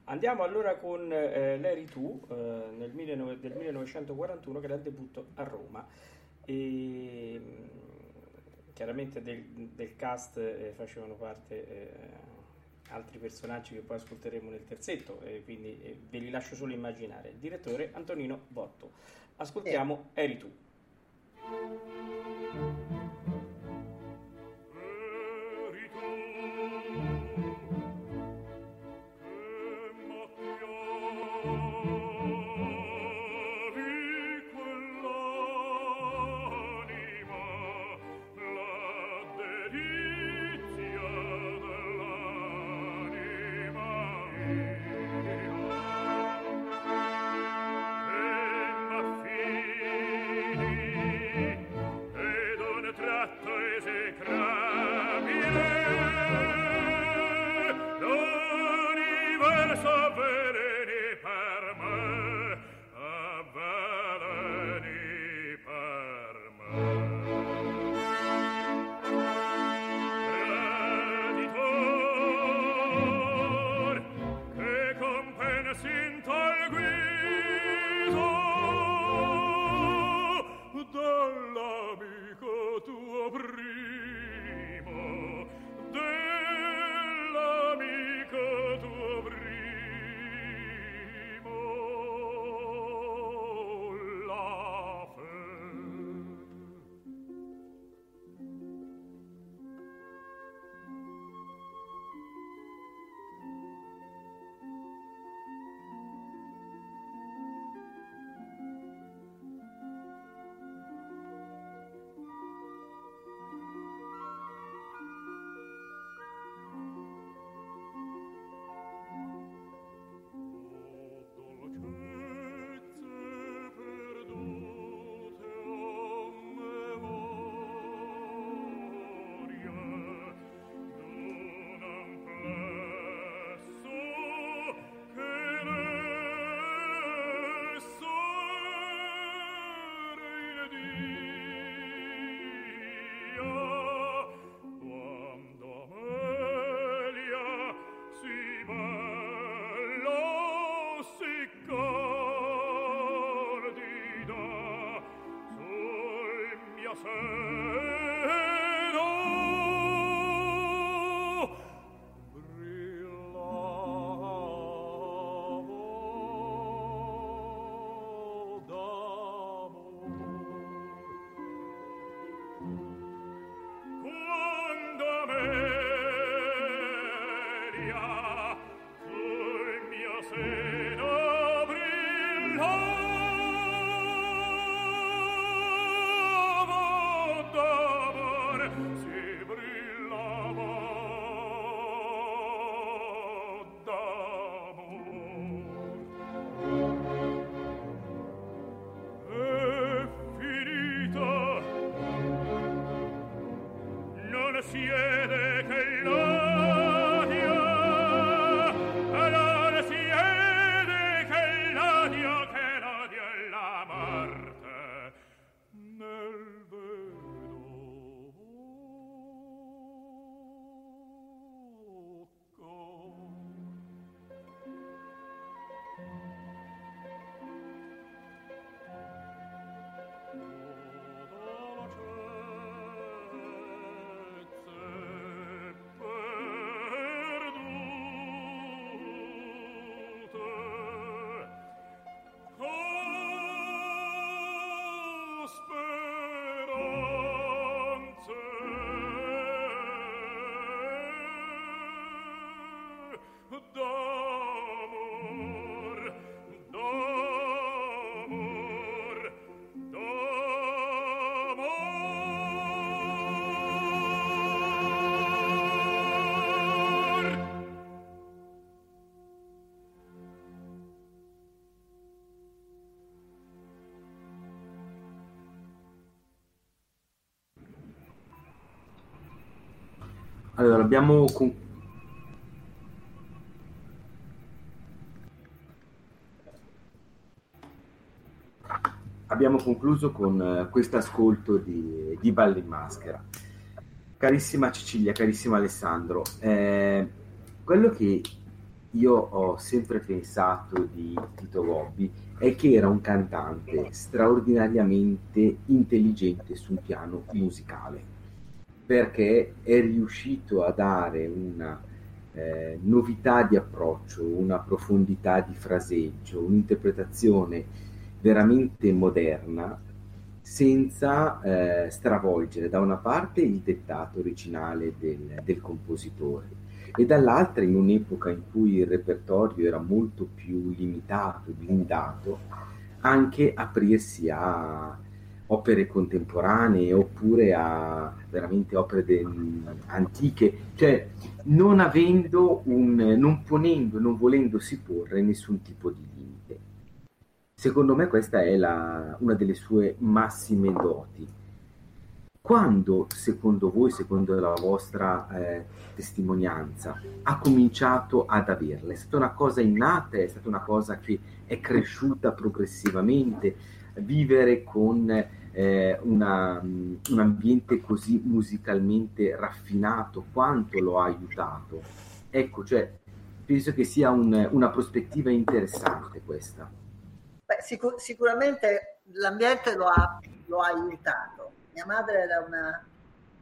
C: Andiamo allora con eh, Larry Tu eh, nel 19 del 1941 che era il debutto a Roma. E, mh, chiaramente del, del cast eh, facevano parte eh, altri personaggi che poi ascolteremo nel terzetto, quindi eh, ve li lascio solo immaginare. Il direttore Antonino Botto. Ascoltiamo Eri tu.
D: Allora, abbiamo con- abbiamo concluso con eh, questo ascolto di, di Balli in Maschera. Carissima Cecilia, carissimo Alessandro, eh, quello che io ho sempre pensato di Tito Gobbi è che era un cantante straordinariamente intelligente sul piano musicale perché è riuscito a dare una eh, novità di approccio, una profondità di fraseggio, un'interpretazione veramente moderna senza eh, stravolgere da una parte il dettato originale del, del compositore e dall'altra in un'epoca in cui il repertorio era molto più limitato, blindato, anche aprirsi a opere contemporanee oppure a veramente opere de- antiche, cioè non avendo un, non ponendo, non volendosi porre nessun tipo di limite. Secondo me questa è la, una delle sue massime doti. Quando, secondo voi, secondo la vostra eh, testimonianza, ha cominciato ad averla? È stata una cosa innata? È stata una cosa che è cresciuta progressivamente? Vivere con eh, una, un ambiente così musicalmente raffinato, quanto lo ha aiutato. Ecco, cioè, penso che sia un, una prospettiva interessante questa.
F: Beh, sicur- sicuramente l'ambiente lo ha, lo ha aiutato. Mia madre era una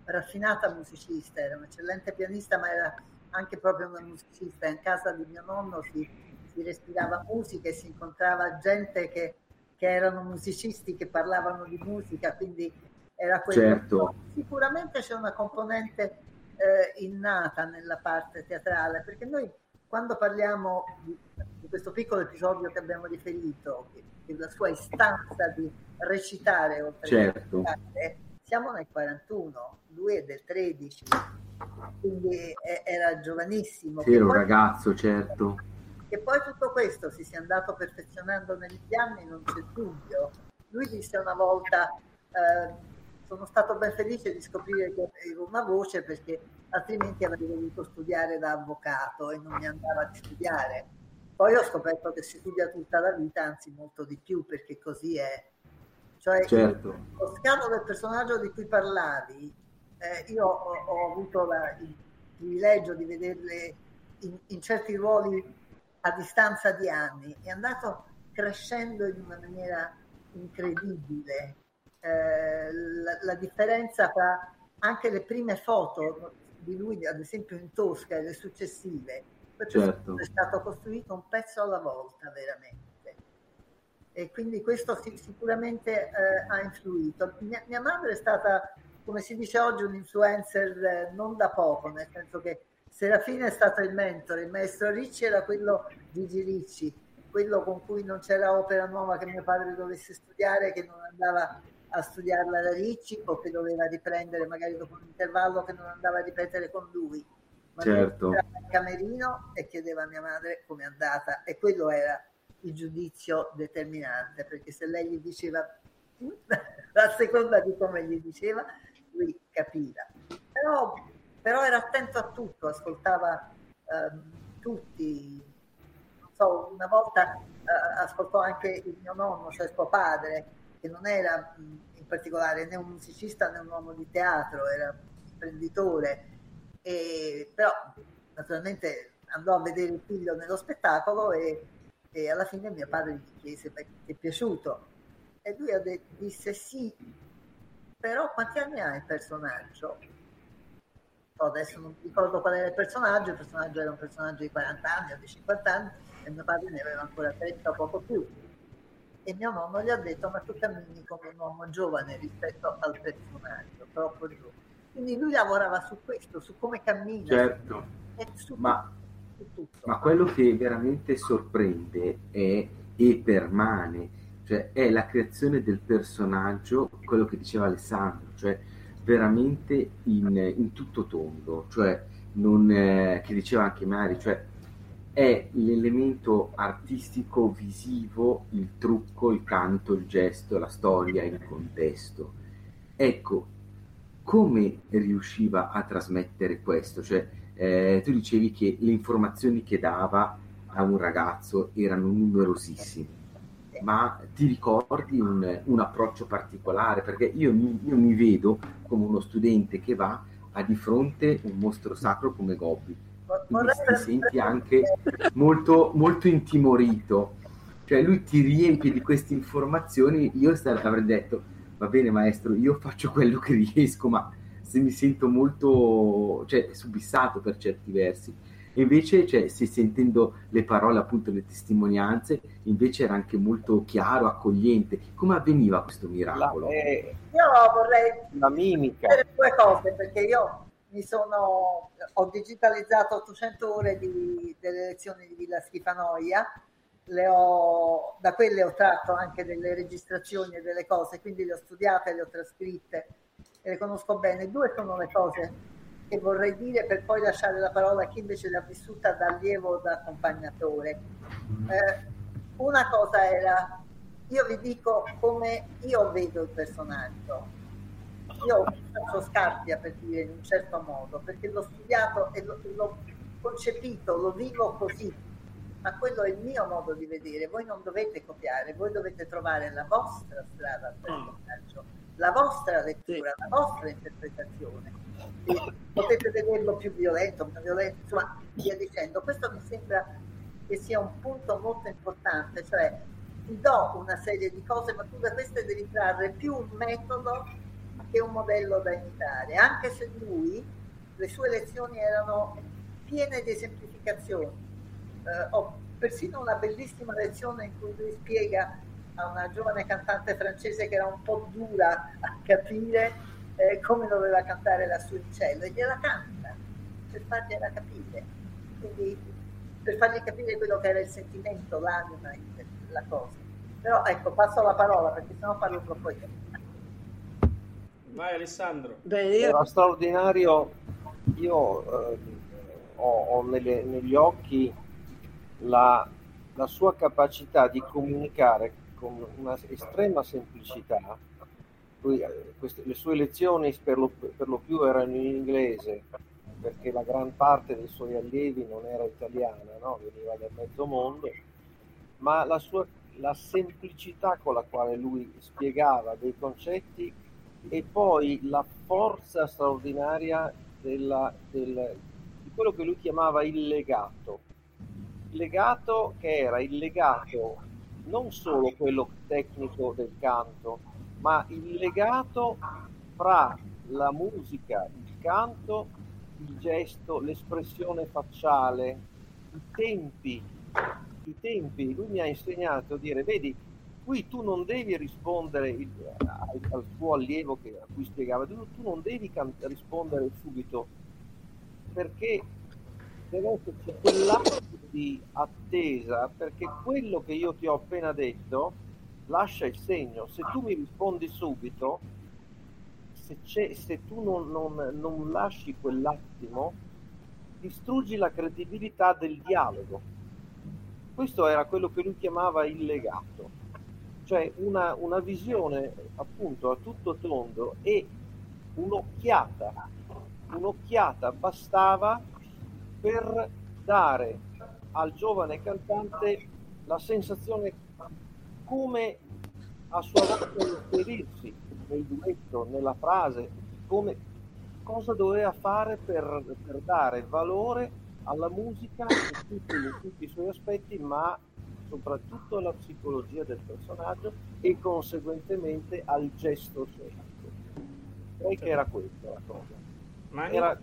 F: raffinata musicista, era un'eccellente pianista, ma era anche proprio una musicista. In casa di mio nonno si, si respirava musica e si incontrava gente che che erano musicisti che parlavano di musica, quindi era quello.
D: Certo.
F: Sicuramente c'è una componente eh, innata nella parte teatrale, perché noi quando parliamo di, di questo piccolo episodio che abbiamo riferito, che, che la sua istanza di recitare oltre
D: certo.
F: recitare, siamo nel 41, lui è del 13, quindi era giovanissimo.
D: Sì, era un ragazzo, certo
F: che poi tutto questo si sia andato perfezionando negli anni non c'è dubbio. Lui disse una volta, eh, sono stato ben felice di scoprire che avevo una voce perché altrimenti avrei dovuto studiare da avvocato e non mi andava di studiare. Poi ho scoperto che si studia tutta la vita, anzi molto di più, perché così è. Cioè,
D: certo.
F: lo scavo del personaggio di cui parlavi, eh, io ho, ho avuto la, il privilegio di vederle in, in certi ruoli a distanza di anni, è andato crescendo in una maniera incredibile. Eh, la, la, differenza tra anche le prime foto di lui, ad esempio in Tosca, e le successive, certo. è stato costruito un pezzo alla volta veramente. E quindi questo sicuramente eh, ha influito. Mia, mia, madre è stata come si dice oggi, un influencer eh, non da poco, nel senso che Serafina è stato il mentore, il maestro Ricci era quello di Ricci, quello con cui non c'era opera nuova che mio padre dovesse studiare, che non andava a studiarla da Ricci o che doveva riprendere magari dopo un intervallo che non andava a ripetere con lui. Ma
D: certo.
F: era in camerino e chiedeva a mia madre come è andata e quello era il giudizio determinante, perché se lei gli diceva a seconda di come gli diceva, lui capiva. Però, però era attento a tutto, ascoltava eh, tutti. Non so, una volta eh, ascoltò anche il mio nonno, cioè suo padre, che non era in particolare né un musicista né un uomo di teatro, era un imprenditore, e, però naturalmente andò a vedere il figlio nello spettacolo e, e alla fine mio padre gli chiese, ti è piaciuto? E lui detto, disse sì, però quanti anni ha il personaggio? Adesso non ricordo qual era il personaggio, il personaggio era un personaggio di 40 anni o di 50 anni e mio padre ne aveva ancora 30 o poco più. E mio nonno gli ha detto ma tu cammini come un uomo giovane rispetto al personaggio, troppo giovane. Quindi lui lavorava su questo, su come cammina.
D: Certo, su ma, su ma quello che veramente sorprende è, e permane cioè è la creazione del personaggio, quello che diceva Alessandro, cioè veramente in, in tutto tondo, cioè non, eh, che diceva anche Mari, cioè è l'elemento artistico visivo, il trucco, il canto, il gesto, la storia, il contesto. Ecco, come riusciva a trasmettere questo? Cioè, eh, tu dicevi che le informazioni che dava a un ragazzo erano numerosissime ma ti ricordi un, un approccio particolare? Perché io mi, io mi, vedo come uno studente che va a di fronte un mostro sacro come Gobbi. Quindi ti senti anche molto, molto intimorito. Cioè lui ti riempie di queste informazioni, io avrei detto, va bene maestro, io faccio quello che riesco, ma se mi sento molto cioè, subissato per certi versi e invece, cioè, se sentendo le parole, appunto, le testimonianze, invece era anche molto chiaro, accogliente. Come avveniva questo miracolo?
F: La, eh, io vorrei
H: la mimica.
F: dire due cose, perché io mi sono, ho digitalizzato 800 ore di, delle lezioni di Villa Schifanoia, le ho, da quelle ho tratto anche delle registrazioni e delle cose, quindi le ho studiate, le ho trascritte e le conosco bene. Due sono le cose che vorrei dire per poi lasciare la parola a chi invece l'ha vissuta da allievo o da accompagnatore. Eh, una cosa era, io vi dico come io vedo il personaggio. Io faccio Scarpia per dire in un certo modo, perché l'ho studiato e l'ho, concepito, lo vivo così, ma quello è il mio modo di vedere. Voi non dovete copiare, voi dovete trovare la vostra strada al personaggio, la vostra lettura, la vostra interpretazione potete vederlo più violento, meno violento, insomma, via dicendo. Questo mi sembra che sia un punto molto importante, cioè ti do una serie di cose, ma tu da queste devi trarre più un metodo che un modello da imitare, anche se lui, le sue lezioni erano piene di esemplificazioni. Eh, ho persino una bellissima lezione in cui lui spiega a una giovane cantante francese che era un po' dura a capire eh, come doveva cantare la sua uccello e gliela canta per fargliela capire, quindi per fargli capire quello che era il sentimento, l'anima, la cosa. Però ecco, passo la parola perché sennò parlo troppo io.
C: Vai Alessandro.
H: Beh, io... Era straordinario, io eh, ho, ho nelle, negli occhi la, la sua capacità di comunicare con una estrema semplicità lui, eh, queste, le sue lezioni per lo, per lo, più erano in inglese perché la gran parte dei suoi allievi non era italiana, no? veniva dal mezzo mondo, ma la, sua, la semplicità con la quale lui spiegava dei concetti e poi la forza straordinaria della, del, di quello che lui chiamava il legato. Il legato che era il legato non solo quello tecnico del canto, ma il legato fra la musica, il canto, il gesto, l'espressione facciale, i tempi, i tempi. Lui mi ha insegnato a dire, vedi, qui tu non devi rispondere al, tuo allievo che, a cui spiegava, tu, tu non devi can- rispondere subito perché deve esserci quell'atto di attesa perché quello che io ti ho appena detto lascia il segno. Se tu mi rispondi subito, se, se tu non, non, non lasci quell'attimo, distruggi la credibilità del dialogo. Questo era quello che lui chiamava il legato, cioè una, una visione appunto a tutto tondo e un'occhiata, un'occhiata bastava per dare al giovane cantante la sensazione come a sua volta inserirsi nel duetto, nella frase, come cosa doveva fare per, per dare valore alla musica in tutti, in tutti, i suoi aspetti, ma soprattutto alla psicologia del personaggio e conseguentemente al gesto stesso. Direi che era questa la cosa.
C: Ma
H: era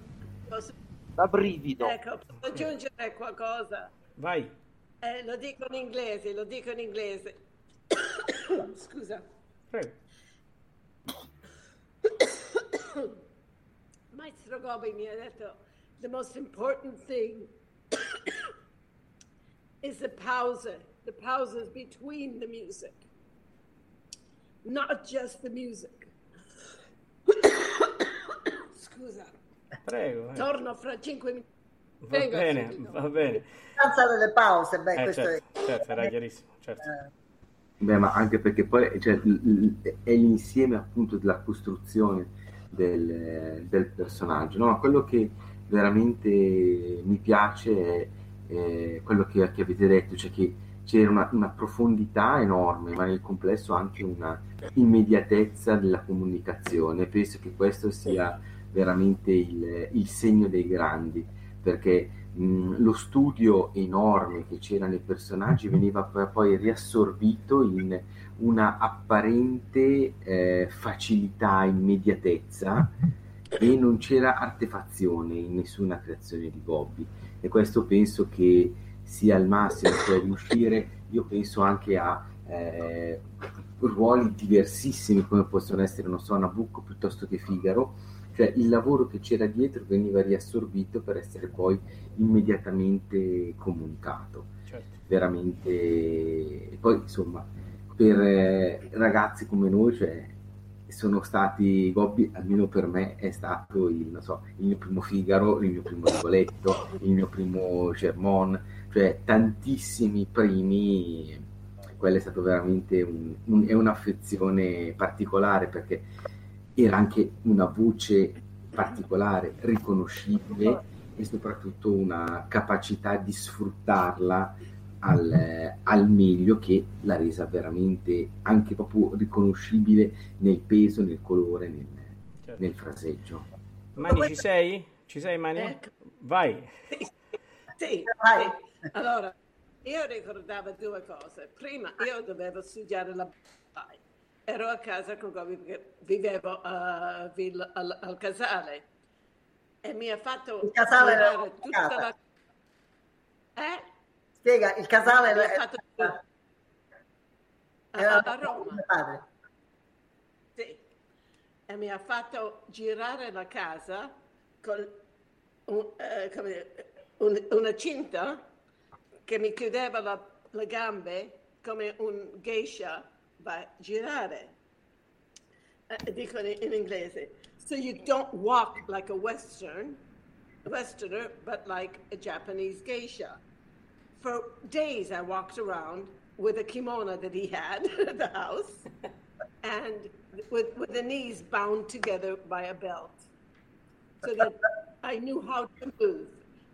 H: da brivido.
G: Ecco, posso aggiungere qualcosa?
C: Vai.
G: Eh, lo dico in inglese, lo dico in inglese. Scusa.
C: Prego.
G: Maestro Gobi mi ha detto, the most important thing is the pause, the pauses between the music, not just the music. Scusa.
C: Prego. Eh.
G: Torno fra cinque minuti.
C: Va
G: Vengo
C: bene, va bene.
F: Stanza delle pause, beh,
C: Eh,
F: questo
C: certo,
F: è...
C: certo, era chiarissimo, certo.
F: eh,
D: Beh, ma anche perché poi cioè, è l'insieme appunto della costruzione del, del personaggio. No? Ma quello che veramente mi piace è, è quello che, che avete detto, cioè che c'era una, una profondità enorme, ma nel complesso anche una immediatezza della comunicazione. Penso che questo sia veramente il, il segno dei grandi, perché mh, lo studio enorme che c'era nei personaggi veniva poi- poi riassorbito in una apparente eh, facilità, immediatezza e non c'era artefazione in nessuna creazione di Bobby. E questo penso che sia il massimo, cioè riuscire, io penso anche a eh, ruoli diversissimi come possono essere, non so, Nabucco piuttosto che Figaro, cioè il lavoro che c'era dietro veniva riassorbito per essere poi immediatamente comunicato
C: certo.
D: veramente e poi insomma per eh, ragazzi come noi cioè, sono stati Gobbi almeno per me è stato il, non so, il mio primo Figaro il mio primo Rigoletto il mio primo Germon cioè tantissimi primi quello è stato veramente un, un- è un'affezione particolare perché era anche una voce particolare riconoscibile e soprattutto una capacità di sfruttarla al, eh, al meglio che l'ha resa veramente anche proprio riconoscibile nel peso, nel colore, nel,
C: certo.
D: nel fraseggio.
C: Mani, ci sei? Ci sei, Mani?
G: Ecco.
C: Vai.
G: Sì,
F: Vai.
G: sì. Allora, io ricordavo due cose. Prima io dovevo studiare la Bai. Ero a casa con Gobi perché vivevo a Villa- al, al Casale e mi ha fatto
F: Il Casale era
G: tutta
F: casa.
G: la... Eh?
F: Spiega, il casale era,
G: fatto-
F: era,
G: A, a Roma.
F: padre.
G: Sì. E mi ha fatto girare la casa con un- eh, un- una cinta che mi chiudeva la- le gambe come un geisha va girare. Eh, dico in, in inglese. So you don't walk like a Western, Westerner, but like a Japanese geisha. For days I walked around with a kimono that he had at the house and with, with the knees bound together by a belt so that I knew how to move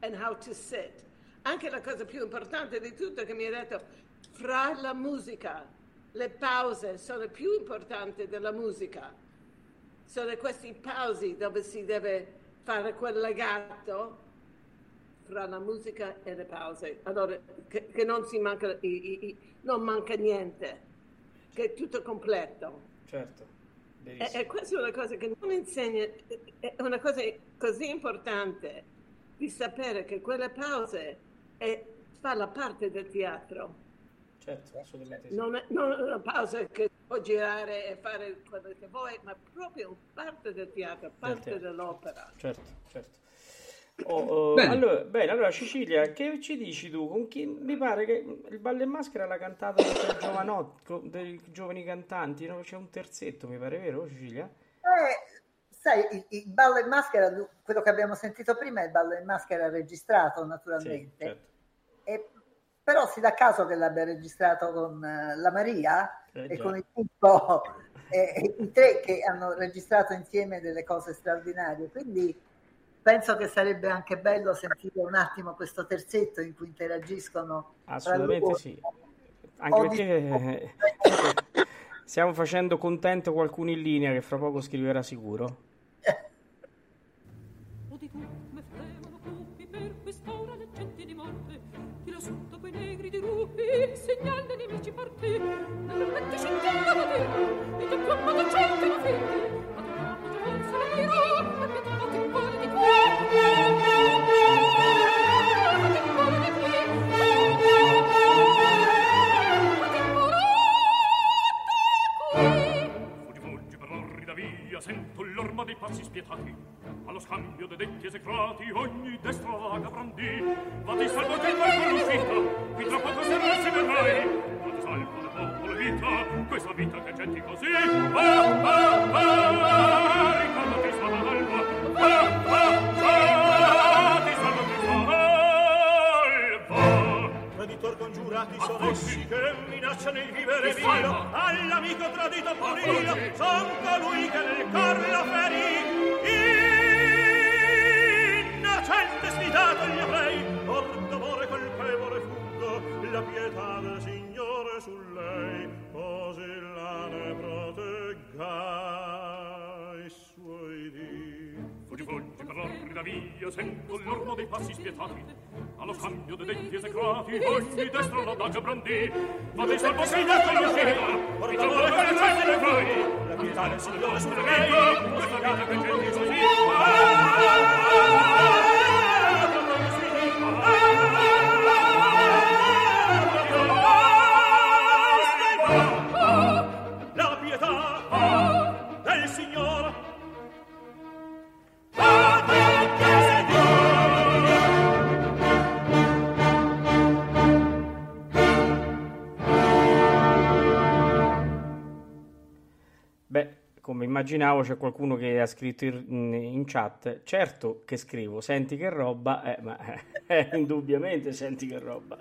G: and how to sit. Anche la cosa più importante di tutto che mi ha detto, fra la musica, le pause sono più importanti della musica. Sono questi pausi dove si deve fare quel legato fra la musica e le pause. Allora, che, che non si manca, i- i- non manca niente, che è tutto completo.
C: Certo.
G: E, e questa è una cosa che non insegna, è una cosa così importante di sapere che quelle pause è, fa la parte del teatro.
C: Certo, assolutamente sì.
G: Non è, non è una pausa che può girare e fare quello che vuoi, ma proprio parte del teatro, parte
C: teatro.
G: dell'opera.
C: Certo, certo. Oh, oh,
E: Bene.
C: Allora, bene, allora Cecilia, che ci dici tu? Con chi mi pare che il ballo in maschera l'ha cantato dei giovanotti, con- dei giovani cantanti, no? C'è un terzetto, mi pare, vero Cecilia?
F: Eh, sai, il, il ballo in maschera, quello che abbiamo sentito prima è il ballo in maschera registrato
C: Sì,
F: naturalmente.
C: certo.
F: E- però si dà caso che l'abbia registrato con eh, la Maria
C: Eh,
F: e
C: già.
F: con il Pippo, eh, i tre che hanno registrato insieme delle cose straordinarie. Quindi penso che sarebbe anche bello sentire un attimo questo terzetto in cui interagiscono.
C: Assolutamente sì. Anche
F: Ho
C: perché eh, stiamo facendo contento qualcuno in linea che fra poco scriverà sicuro.
J: Già non se ne dirò, e mi trovato in cuore di qui. Fate in cuore di qui. Fate in cuore di qui.
A: Fuggi, fuggi per l'orrida via, sento l'orma dei passi spietati. Allo scambio dei detti esecrati, ogni destra vaga brandì. Vati salvo che vai l'uscita, qui tra poco serrarsi verrai. Vita, questa vita che getti così. Va, va, va, ricordati salva. Va, va, va, ti salvo, ti salva.
K: Traditor congiurati sono essi che minacciano il vivere
A: Ti salva.
K: all'amico tradito pur io
A: Affuggi.
K: son colui che nel cor lo ferì innocente sfidato gli avrei or d'amore colpevole fuggo la pietà del signore su lei così la ne protegga i suoi dì
A: fuggi fuggi per l'orrida via sento l'ormo dei passi spietati. Allo scambio dei denti esecrati ogni destro l'audacia brandì fate salvo sei detto la
K: uscita
A: portavo le fere
K: certe
A: le
K: froi la pietà del signore sulle
A: mie questa vita che genti così
C: immaginavo c'è qualcuno che ha scritto in, in chat, certo che scrivo, senti che roba, eh, ma eh, indubbiamente senti che roba.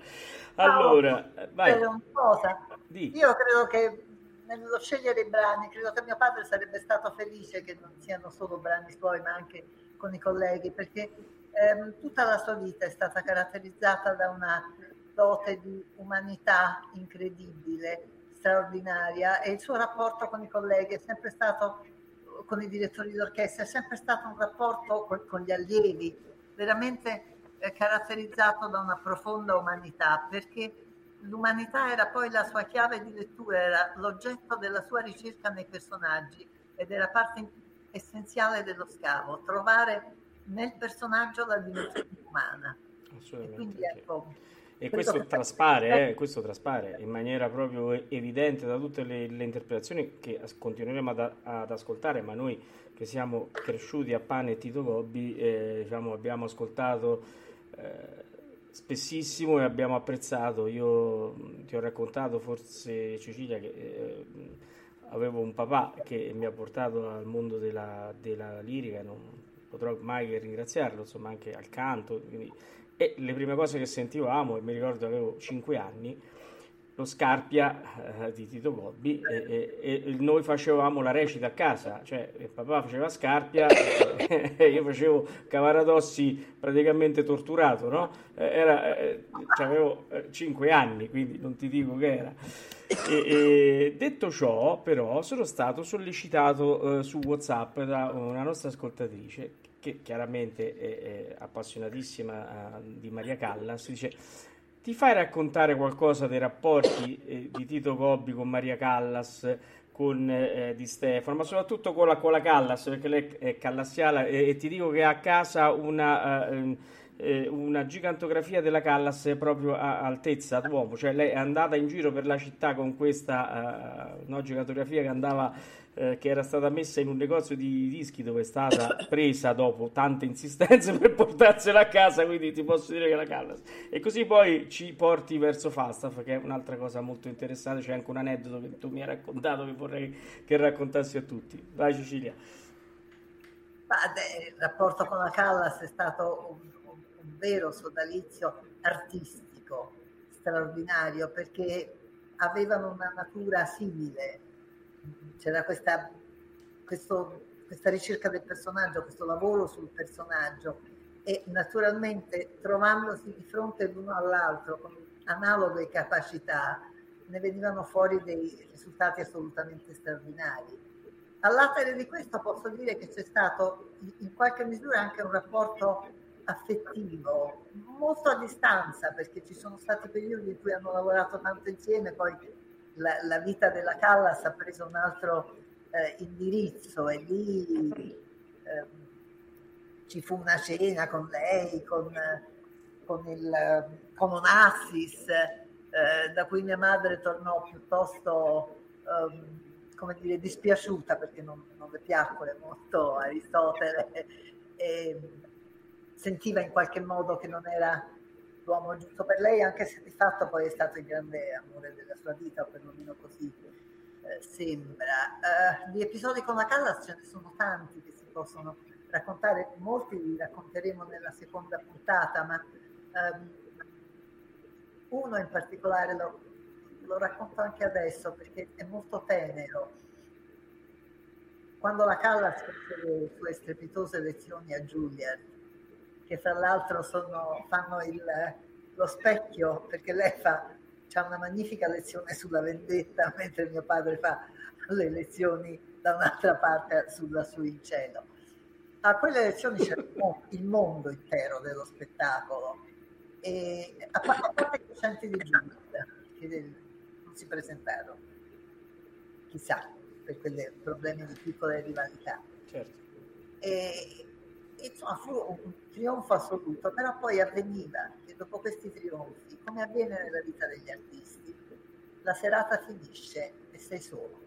C: Allora, eh, vai.
F: Io credo che nello scegliere i brani, credo che mio padre sarebbe stato felice che non siano solo brani suoi, ma anche con i colleghi, perché ehm, tutta la sua vita è stata caratterizzata da una dote di umanità incredibile, straordinaria, e il suo rapporto con i colleghi è sempre stato, con i direttori d'orchestra, è sempre stato un rapporto con, con gli allievi, veramente eh, caratterizzato da una profonda umanità, perché l'umanità era poi la sua chiave di lettura, era l'oggetto della sua ricerca nei personaggi ed era parte essenziale dello scavo, trovare nel personaggio la dimensione umana. E
C: Assolutamente
F: quindi
C: sì. E questo traspare, eh, questo traspare in maniera proprio evidente da tutte le, le interpretazioni che continueremo ad, ad ascoltare, ma noi che siamo cresciuti a pane e Tito Gobbi, eh, diciamo, abbiamo ascoltato eh, spessissimo e abbiamo apprezzato. Io ti ho raccontato forse Cecilia che eh, avevo un papà che mi ha portato al mondo della, della lirica, non potrò mai che ringraziarlo, insomma anche al canto, quindi e le prime cose che sentivamo, e mi ricordo avevo 5 anni, lo Scarpia eh, di Tito Gobbi e, e- e noi facevamo la recita a casa, cioè il papà faceva Scarpia e io facevo Cavaradossi praticamente torturato, no? Eh, Era, eh, cioè, avevo 5 anni, quindi non ti dico che era. E detto ciò, però, sono stato sollecitato eh, su WhatsApp da una nostra ascoltatrice che chiaramente è, è appassionatissima eh, di Maria Callas. Dice: Ti fai raccontare qualcosa dei rapporti eh, di Tito Gobbi con Maria Callas? Con eh, Di Stefano, ma soprattutto con la, con la Callas, perché lei è callassiala e, e ti dico che ha a casa una, eh, una gigantografia della Callas proprio a altezza d'uomo, cioè lei è andata in giro per la città con questa uh, no, gigantografia che andava eh, che era stata messa in un negozio di dischi dove è stata presa dopo tante insistenze per portarsela a casa, quindi ti posso dire che la Callas. E così poi ci porti verso Falstaff, che è un'altra cosa molto interessante, c'è anche un aneddoto che tu mi hai raccontato che vorrei che raccontassi a tutti. Vai Cecilia.
F: il rapporto con la Callas è stato un, un vero sodalizio artistico straordinario perché avevano una natura simile c'era questa, questo, questa ricerca del personaggio, questo lavoro sul personaggio e naturalmente trovandosi di fronte l'uno all'altro con analoghe capacità ne venivano fuori dei risultati assolutamente straordinari. All'atere di questo posso dire che c'è stato in qualche misura anche un rapporto affettivo, molto a distanza, perché ci sono stati periodi in cui hanno lavorato tanto insieme, poi la, la vita della Callas ha preso un altro eh, indirizzo e lì eh, ci fu una cena con lei, con, con, il, con un Assis, eh, da cui mia madre tornò piuttosto ehm, come dire, dispiaciuta perché non, non le piacque molto Aristotele e sentiva in qualche modo che non era l'uomo giusto per lei, anche se di fatto poi è stato il grande amore della sua vita, o perlomeno così eh, sembra. Di episodi con la Callas ce ne sono tanti che si possono raccontare, molti li racconteremo nella seconda puntata, ma um, uno in particolare lo, lo racconto anche adesso perché è molto tenero. Quando la Callas fece le sue strepitose lezioni a Juilliard, che fra l'altro sono, fanno il, lo specchio, perché lei fa ha una magnifica lezione sulla vendetta, mentre mio padre fa le lezioni da un'altra parte sulla su in cielo. A quelle lezioni c'è il mondo intero dello spettacolo, e a parte i docenti di giunta che non si presentarono, chissà, per quei problemi di piccole rivalità. Certo. E, insomma fu un trionfo assoluto, però poi avveniva che dopo questi trionfi, come avviene nella vita degli artisti, la serata finisce e sei solo.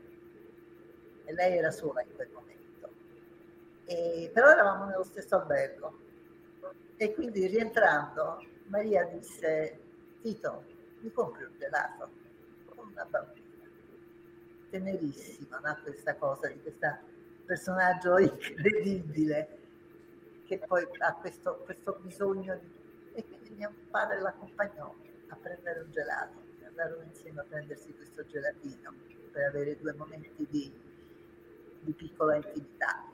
F: E lei era sola in quel momento. E, però eravamo nello stesso albergo. E quindi rientrando, Maria disse, Tito, mi compri un gelato? Con una bambina. Tenerissima, no? questa cosa di questo personaggio incredibile che poi ha questo, questo bisogno di... E quindi mio padre l'accompagnò a prendere un gelato, andarono insieme a prendersi questo gelatino per avere due momenti di, di piccola intimità.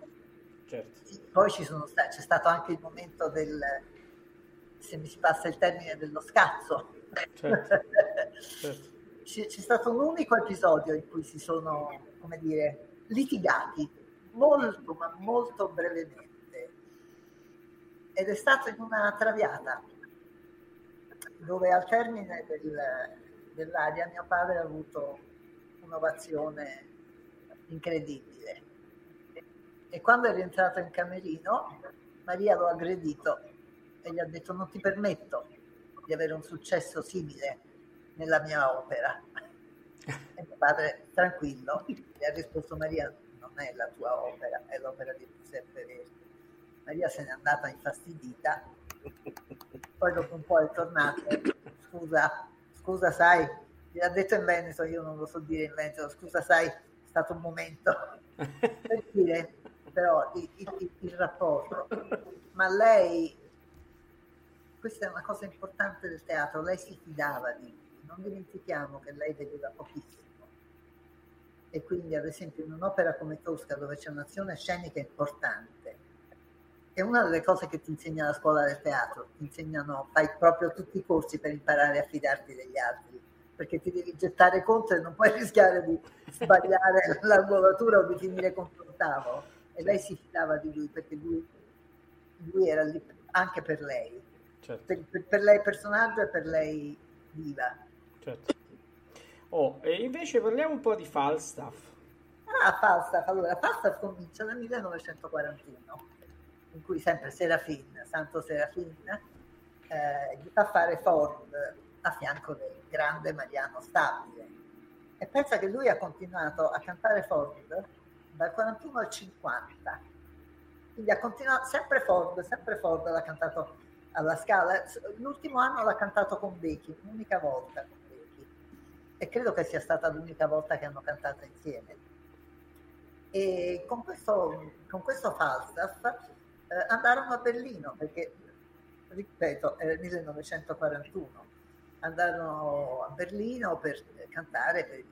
F: Certo. Sì, poi ci sono stati, c'è stato anche il momento del, se mi si passa il termine, dello scazzo. Certo. certo. C'è, c'è stato un unico episodio in cui si sono, come dire, litigati, molto, ma molto brevemente ed è stato in una traviata dove al termine del, dell'aria mio padre ha avuto un'ovazione incredibile. E quando è rientrato in camerino Maria lo ha aggredito e gli ha detto non ti permetto di avere un successo simile nella mia opera. E mio padre tranquillo gli ha risposto Maria non è la tua opera è l'opera di Giuseppe Verdi Maria se n'è andata infastidita, poi dopo un po' è tornata, scusa, scusa sai, mi ha detto in Veneto, io non lo so dire in Veneto, scusa sai, è stato un momento per dire però il, il, il rapporto, ma lei, questa è una cosa importante del teatro, lei si fidava di lui, non dimentichiamo che lei vedeva pochissimo. E quindi ad esempio in un'opera come Tosca dove c'è un'azione scenica importante è una delle cose che ti insegna la scuola del teatro, ti insegnano, fai proprio tutti i corsi per imparare a fidarti degli altri, perché ti devi gettare contro e non puoi rischiare di sbagliare l'angolatura o di finire contro un tavolo. E lei si fidava di lui perché lui, lui era lì anche per lei, certo. per, per, per, lei personaggio e per lei viva.
C: Certo. Oh, e invece parliamo un po' di Falstaff.
F: Ah, Falstaff, allora Falstaff comincia nel 1941 in cui sempre Serafin, Santo Serafin, a fare Ford a fianco del grande Mariano Stabile. E pensa che lui ha continuato a cantare Ford dal 41 al 50. Quindi ha continuato sempre Ford, sempre Ford l'ha cantato alla Scala. L'ultimo anno l'ha cantato con Becky, un'unica volta con Becky. E credo che sia stata l'unica volta che hanno cantato insieme. E con questo, con questo Falstaff eh, andarono a Berlino, perché, ripeto, era il 1941. Andarono a Berlino per cantare per,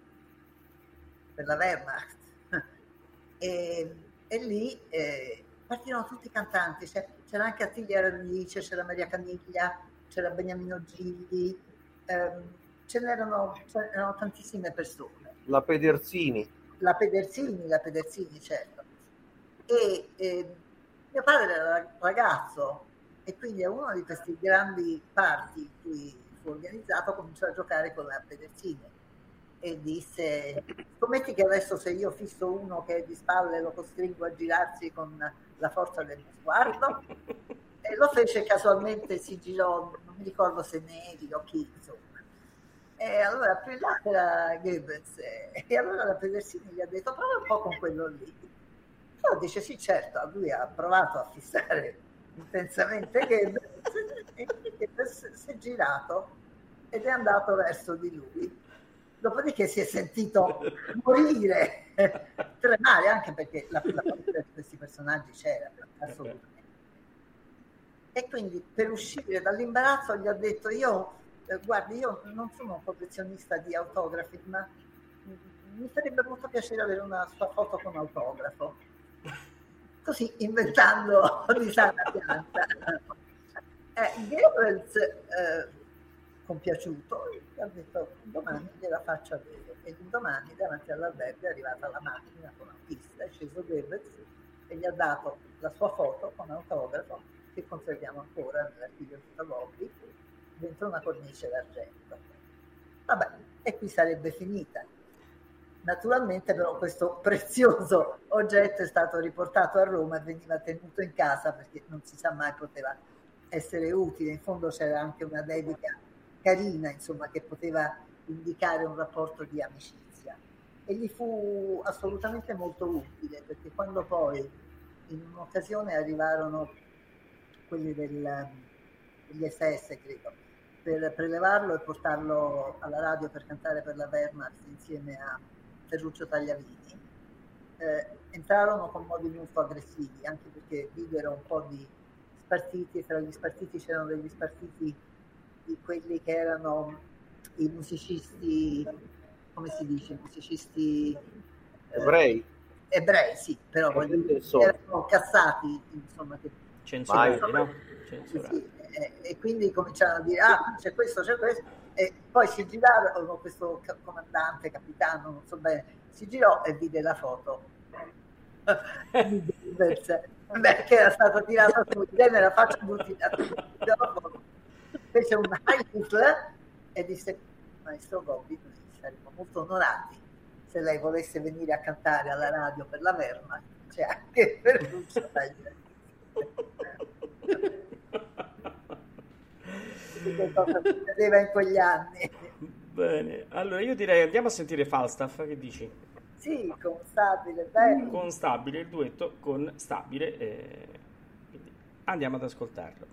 F: per la Wehrmacht. E, e lì eh, partirono tutti i cantanti, c'era, c'era anche Attilia Radice, c'era Maria Caniglia, c'era Beniamino Gilli, ehm, ce, n'erano, ce n'erano tantissime persone.
H: La Pederzini.
F: La Pederzini, la Pederzini, certo. E eh, mio padre era ragazzo e quindi a uno di questi grandi party in cui fu organizzato cominciò a giocare con la Pederzini e disse scommetti che adesso se io fisso uno che è di spalle lo costringo a girarsi con la forza del mio sguardo? E lo fece casualmente si girò non mi ricordo se Neri o chi insomma. E allora là era Goebbels e allora la Pedersini gli ha detto prova un po' con quello lì però dice sì certo lui ha provato a fissare intensamente Goebbels e si è girato ed è andato verso di lui dopodiché si è sentito morire, tremare, anche perché la, paura di questi personaggi c'era, assolutamente. E quindi per uscire dall'imbarazzo gli ho detto io, eh, guardi, io non sono un collezionista di autografi, ma mi farebbe molto piacere avere una sua foto con autografo. Così inventando di sana pianta. Eh, Goebbels, eh, compiaciuto ha detto domani gliela faccio avere e domani davanti all'albergo è arrivata la macchina con l'autista, è sceso Goebbels e gli ha dato la sua foto con autografo che conserviamo ancora nell'archivio Tutavogli dentro una cornice d'argento. Vabbè, e qui sarebbe finita. Naturalmente però questo prezioso oggetto è stato riportato a Roma e veniva tenuto in casa perché non si sa mai poteva essere utile. In fondo c'era anche una dedica carina, insomma, che poteva indicare un rapporto di amicizia. E gli fu assolutamente molto utile, perché quando poi in un'occasione arrivarono quelli del, degli SS, credo, per prelevarlo e portarlo alla radio per cantare per la Wehrmacht insieme a Ferruccio Tagliavini, eh, entrarono con modi molto aggressivi, anche perché videro un po' di spartiti, e tra gli spartiti c'erano degli spartiti di quelli che erano i musicisti, come si dice, musicisti
H: eh, ebrei.
F: Ebrei, sì, però erano cassati, insomma, che
C: censurati, no? Censurati.
F: Sì, e, e, quindi cominciarono a dire, ah, c'è questo, c'è questo, e poi si girarono, questo comandante, capitano, non so bene, si girò e vide la foto. Beh, che era stato tirato su, me la faccia tutti, fece un Heil e disse maestro Gobbi noi saremmo molto onorati se lei volesse venire a cantare alla radio per la Verma c'è anche per Lucio che cosa succedeva in quegli anni
C: bene allora io direi andiamo a sentire Falstaff che dici?
F: sì con Stabile bene.
C: con Stabile il duetto con Stabile eh, andiamo ad ascoltarlo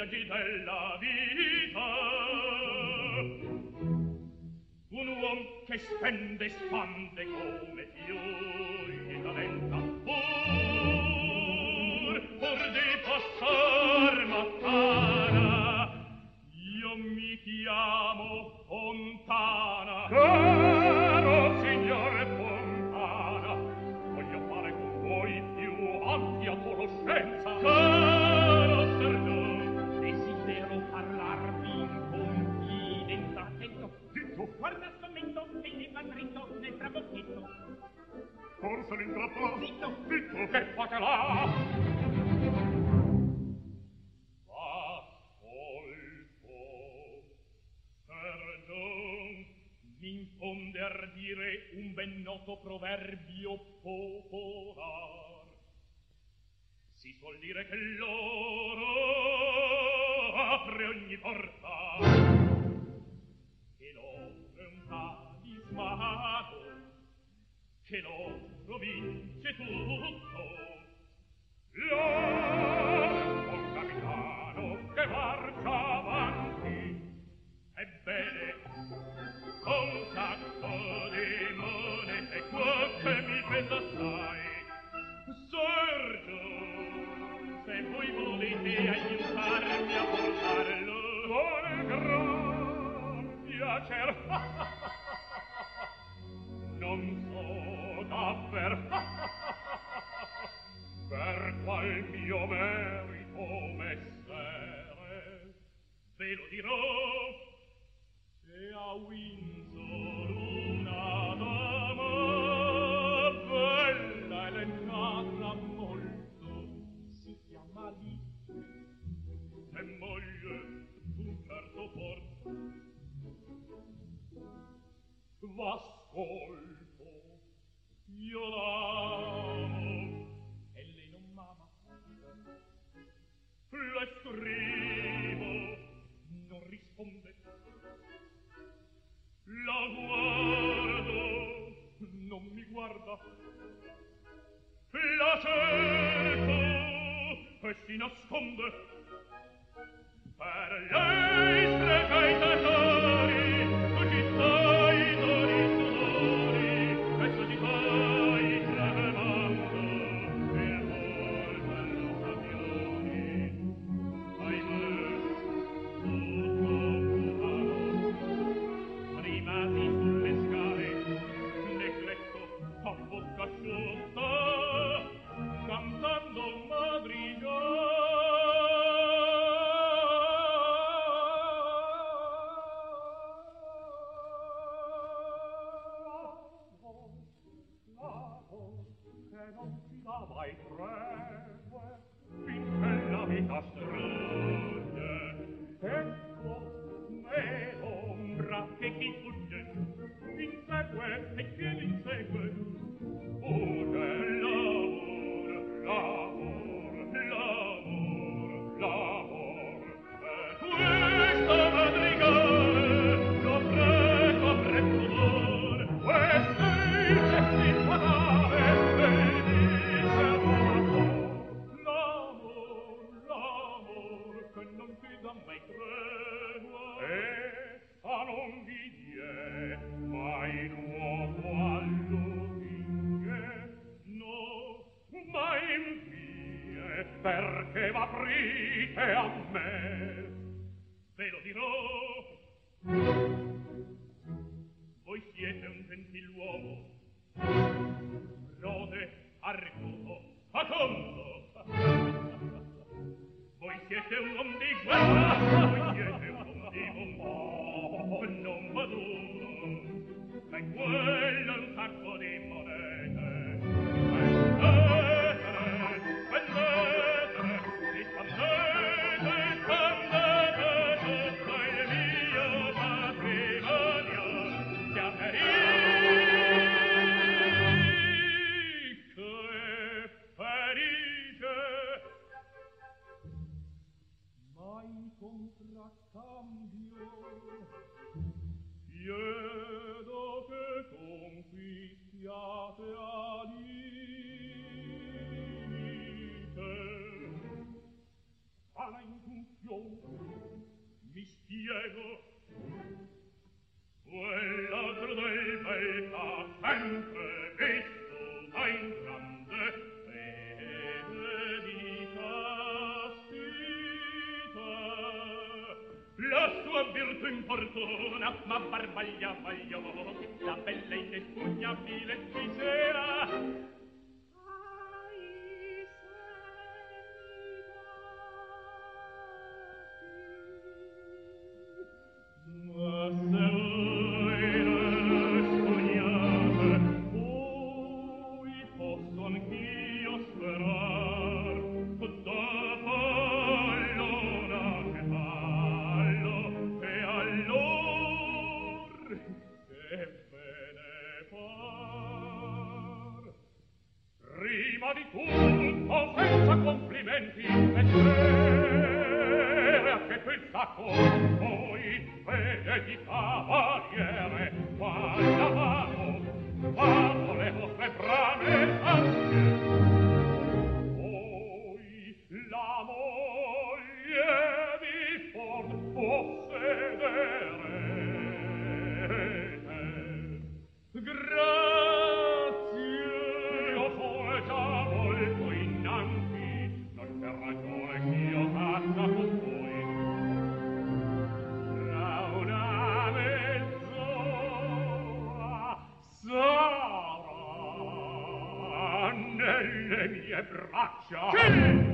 C: viaggi della vita.
A: Un uom che spende spande come fiori la venta pur pur di passar mattana. Io mi chiamo Fontana.
K: forse l'intrappò zitto zitto che fatalà ascolto
A: perdon m'infonder dire un ben noto proverbio popolar. Si suol dire che l'oro apre ogni porta che l'oro è un talismano che lo province tutto. Là, un capitano che marcia avanti, ebbene, con sacco di monete qua che mi pesa assai. Sergio, se voi volete aiutarmi a portarlo, con gran piacer. non per per qual mio merito messere ve lo dirò se a Windsor una dama bella elencata molto si chiama lì e moglie d'un certo porto v'ascolto io l'amo. E lei non m'ama. Le scrivo non risponde. La guardo non mi guarda. La cerco e si nasconde. Per lei strega capo che non ti dà mai tregue finché la vita stringe contraccambio chiedo che conquistiate adite alla intuizione mi spiego. Quell'altro del verità sempre importuna ma barbagliava gli occhi la bella inespugnabile eccera Shot. Get it!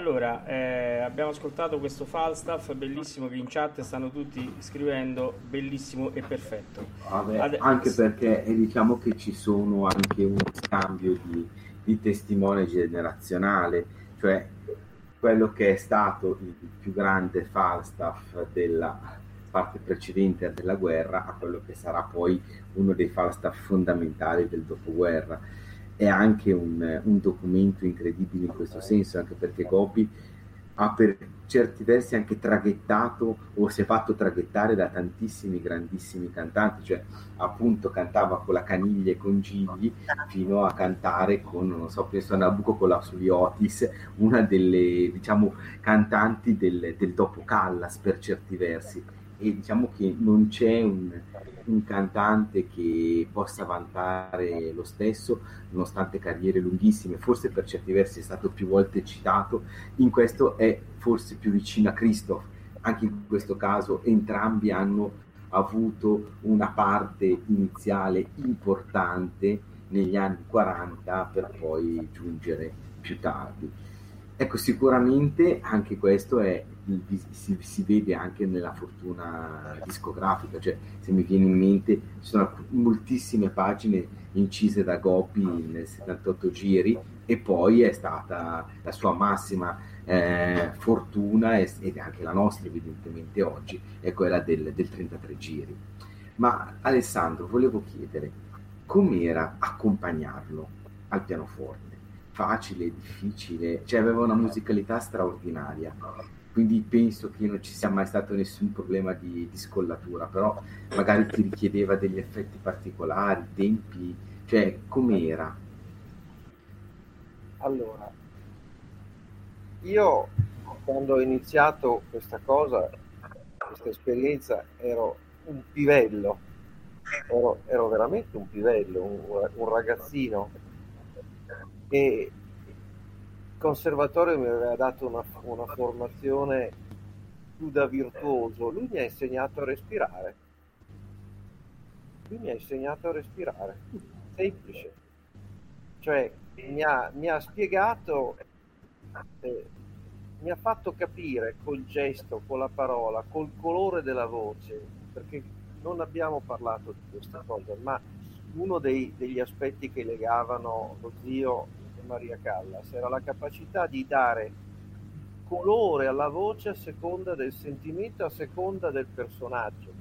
C: Allora, eh, abbiamo ascoltato questo Falstaff bellissimo che in chat stanno tutti scrivendo bellissimo e perfetto.
D: Vabbè,
C: Ade-
D: anche perché eh, diciamo che ci sono anche uno scambio di, di testimone generazionale, cioè quello che è stato il più grande Falstaff della parte precedente della guerra a quello che sarà poi uno dei Falstaff fondamentali del dopoguerra. È anche un, un documento incredibile in questo senso, anche perché Gopi ha per certi versi anche traghettato o si è fatto traghettare da tantissimi grandissimi cantanti, cioè appunto cantava con la Caniglia e con Gigli fino a cantare con, non so, penso a Nabucco con la Sully Otis, una delle diciamo cantanti del, del dopo Callas per certi versi e diciamo che non c'è un, un cantante che possa vantare lo stesso nonostante carriere lunghissime, forse per certi versi è stato più volte citato, in questo è forse più vicino a Christoph, anche in questo caso entrambi hanno avuto una parte iniziale importante negli anni 40 per poi giungere più tardi. Ecco, sicuramente anche questo è, si, si, vede anche nella fortuna discografica, cioè se mi viene in mente ci sono moltissime pagine incise da Gopi nel 78 giri e poi è stata la sua massima eh, fortuna ed anche la nostra evidentemente oggi è quella del, del 33 giri. Ma Alessandro, volevo chiedere com'era accompagnarlo al pianoforte? facile, difficile, cioè aveva una musicalità straordinaria. Quindi penso che non ci sia mai stato nessun problema di, di scollatura, però magari ti richiedeva degli effetti particolari, tempi, cioè com'era?
H: Allora, io quando ho iniziato questa cosa, questa esperienza, ero un pivello, ero, ero veramente un pivello, un, un ragazzino e conservatorio mi aveva dato una, una formazione più da virtuoso, lui mi ha insegnato a respirare. Lui mi ha insegnato a respirare, semplice. Cioè mi ha, mi ha spiegato, eh, mi ha fatto capire col gesto, con la parola, col colore della voce, perché non abbiamo parlato di questa cosa, ma uno dei, degli aspetti che legavano lo zio Maria Callas era la capacità di dare colore alla voce a seconda del sentimento, a seconda del personaggio.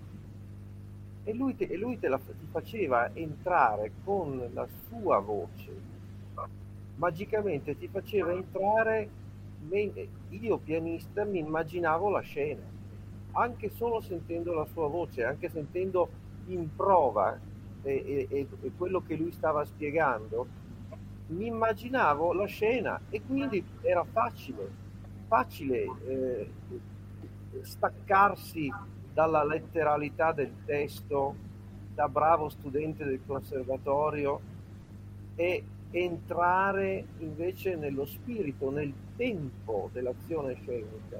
H: E lui, te, e lui te la, ti faceva entrare con la sua voce, magicamente ti faceva entrare, io pianista mi immaginavo la scena, anche solo sentendo la sua voce, anche sentendo in prova e, e, e quello che lui stava spiegando, mi immaginavo la scena e quindi era facile, facile eh, staccarsi dalla letteralità del testo da bravo studente del conservatorio e entrare invece nello spirito, nel tempo dell'azione scenica.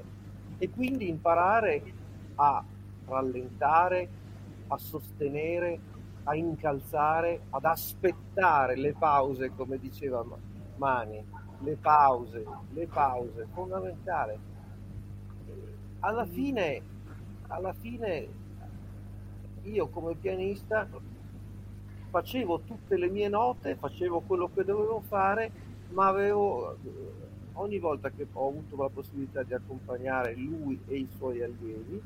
H: E quindi imparare a rallentare, a sostenere, a incalzare, ad aspettare le pause, come diceva Mani, le pause, le pause, fondamentale. Alla fine, alla fine io come pianista facevo tutte le mie note, facevo quello che dovevo fare, ma avevo ogni volta che ho avuto la possibilità di accompagnare lui e i suoi allievi,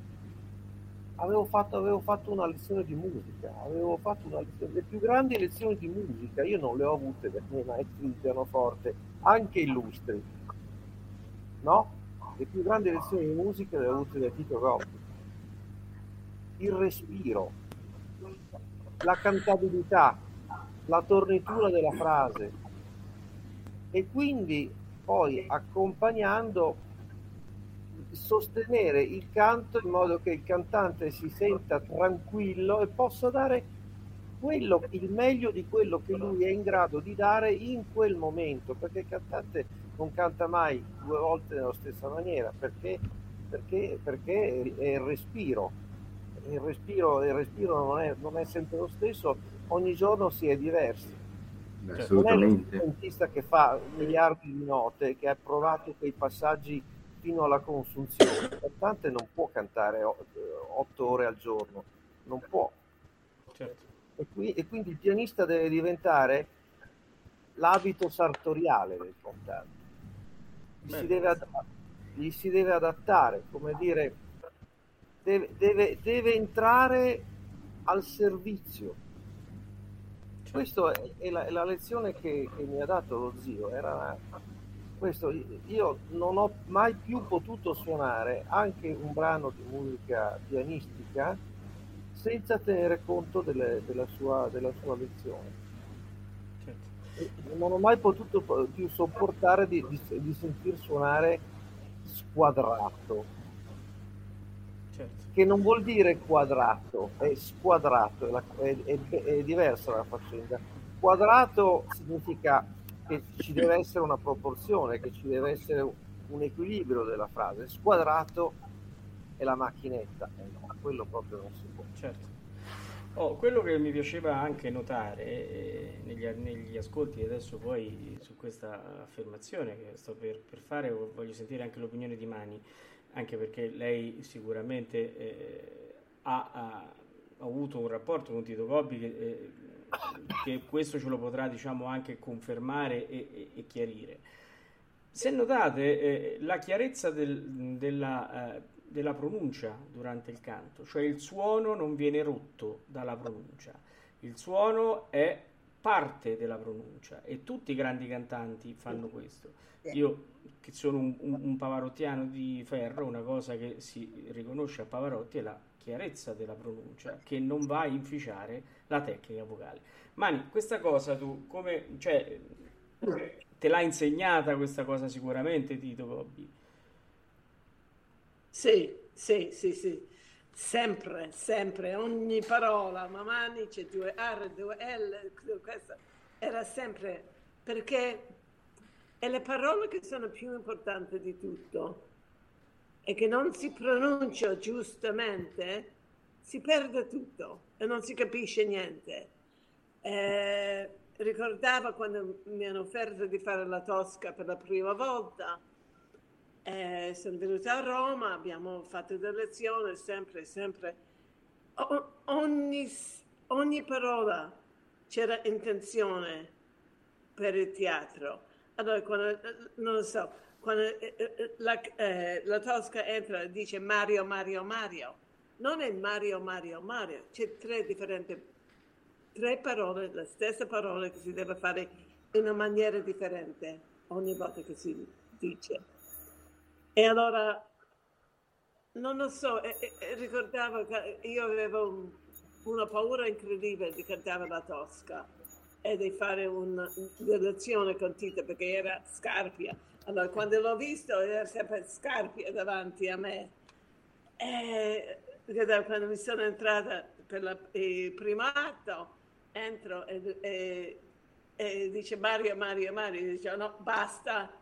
H: avevo fatto, avevo fatto una lezione di musica, avevo fatto una lezione, le più grandi lezioni di musica, io non le ho avute dai miei maestri di pianoforte, anche illustri, no? Le più grandi lezioni di musica le ho avute da Tito Gobbi. Il respiro, la cantabilità, la tornitura della frase e quindi poi accompagnando sostenere il canto in modo che il cantante si senta tranquillo e possa dare quello, il meglio di quello che lui è in grado di dare in quel momento, perché il cantante non canta mai due volte nella stessa maniera, perché, perché, perché è il respiro. Il respiro, il respiro non, è, non, è, sempre lo stesso, ogni giorno si è diversi.
D: Assolutamente.
H: Non è un che fa miliardi di note, che ha provato quei passaggi fino alla consunzione. Il cantante non può cantare otto ore al giorno, non può. Certo. E, qui, e, quindi il pianista deve diventare l'abito sartoriale del cantante. Gli si, deve, gli si deve adattare, come dire, deve, deve, deve entrare al servizio. Certo. Questa è, è, la, è la lezione che, che, mi ha dato lo zio. Era questo io non ho mai più potuto suonare anche un brano di musica pianistica senza tenere conto delle, della, sua, della, sua, lezione. Certo. Non ho mai potuto più sopportare di, di, di sentir suonare squadrato, certo. che non vuol dire quadrato, è squadrato, è, è, è diversa la faccenda. Quadrato significa che ci deve essere una proporzione, che ci deve essere un equilibrio della frase. Squadrato è la macchinetta, eh no, quello proprio non si può.
C: Certo. Oh, quello che mi piaceva anche notare eh, negli, negli, ascolti, adesso poi su questa affermazione che sto per, per, fare, voglio sentire anche l'opinione di Mani, anche perché lei sicuramente eh, ha, ha, avuto un rapporto con Tito Gobbi che eh, che questo ce lo potrà diciamo, anche confermare e, e, e chiarire. Se notate eh, la chiarezza del, della, eh, della pronuncia durante il canto, cioè il suono non viene rotto dalla pronuncia, il suono è parte della pronuncia e tutti i grandi cantanti fanno questo. Io che sono un, un, un, pavarottiano di ferro, una cosa che si riconosce a Pavarotti è la chiarezza della pronuncia che non va a inficiare la tecnica vocale. Mani, questa cosa tu come, cioè, te l'ha insegnata questa cosa sicuramente Tito Gobbi?
G: Sì, sì, sì, sì. Sempre, sempre, ogni parola, ma Mani c'è due R, due L, questo era sempre perché è le parole che sono più importanti di tutto e che non si pronuncia giustamente, si perde tutto e non si capisce niente. Eh, ricordava quando mi hanno offerto di fare la Tosca per la prima volta, eh, sono venuta a Roma, abbiamo fatto delle lezioni, sempre, sempre, o, ogni, ogni parola c'era intenzione per il teatro. Allora, quando, non lo so, quando eh, eh la, eh, la, Tosca entra e dice Mario, Mario, Mario, non è Mario, Mario, Mario, c'è tre differenti, tre parole, la stessa parola che si deve fare in una maniera differente ogni volta che si dice. E allora, non lo so, eh, eh, ricordavo che io avevo un, una paura incredibile di cantare la Tosca e di fare una lezione con Tita perché era Scarpia. Allora, quando l'ho visto, era sempre Scarpia davanti a me. E quando mi sono entrata per la, il primo atto, entro e, e, e dice Mario, Mario, Mario, dice no, basta,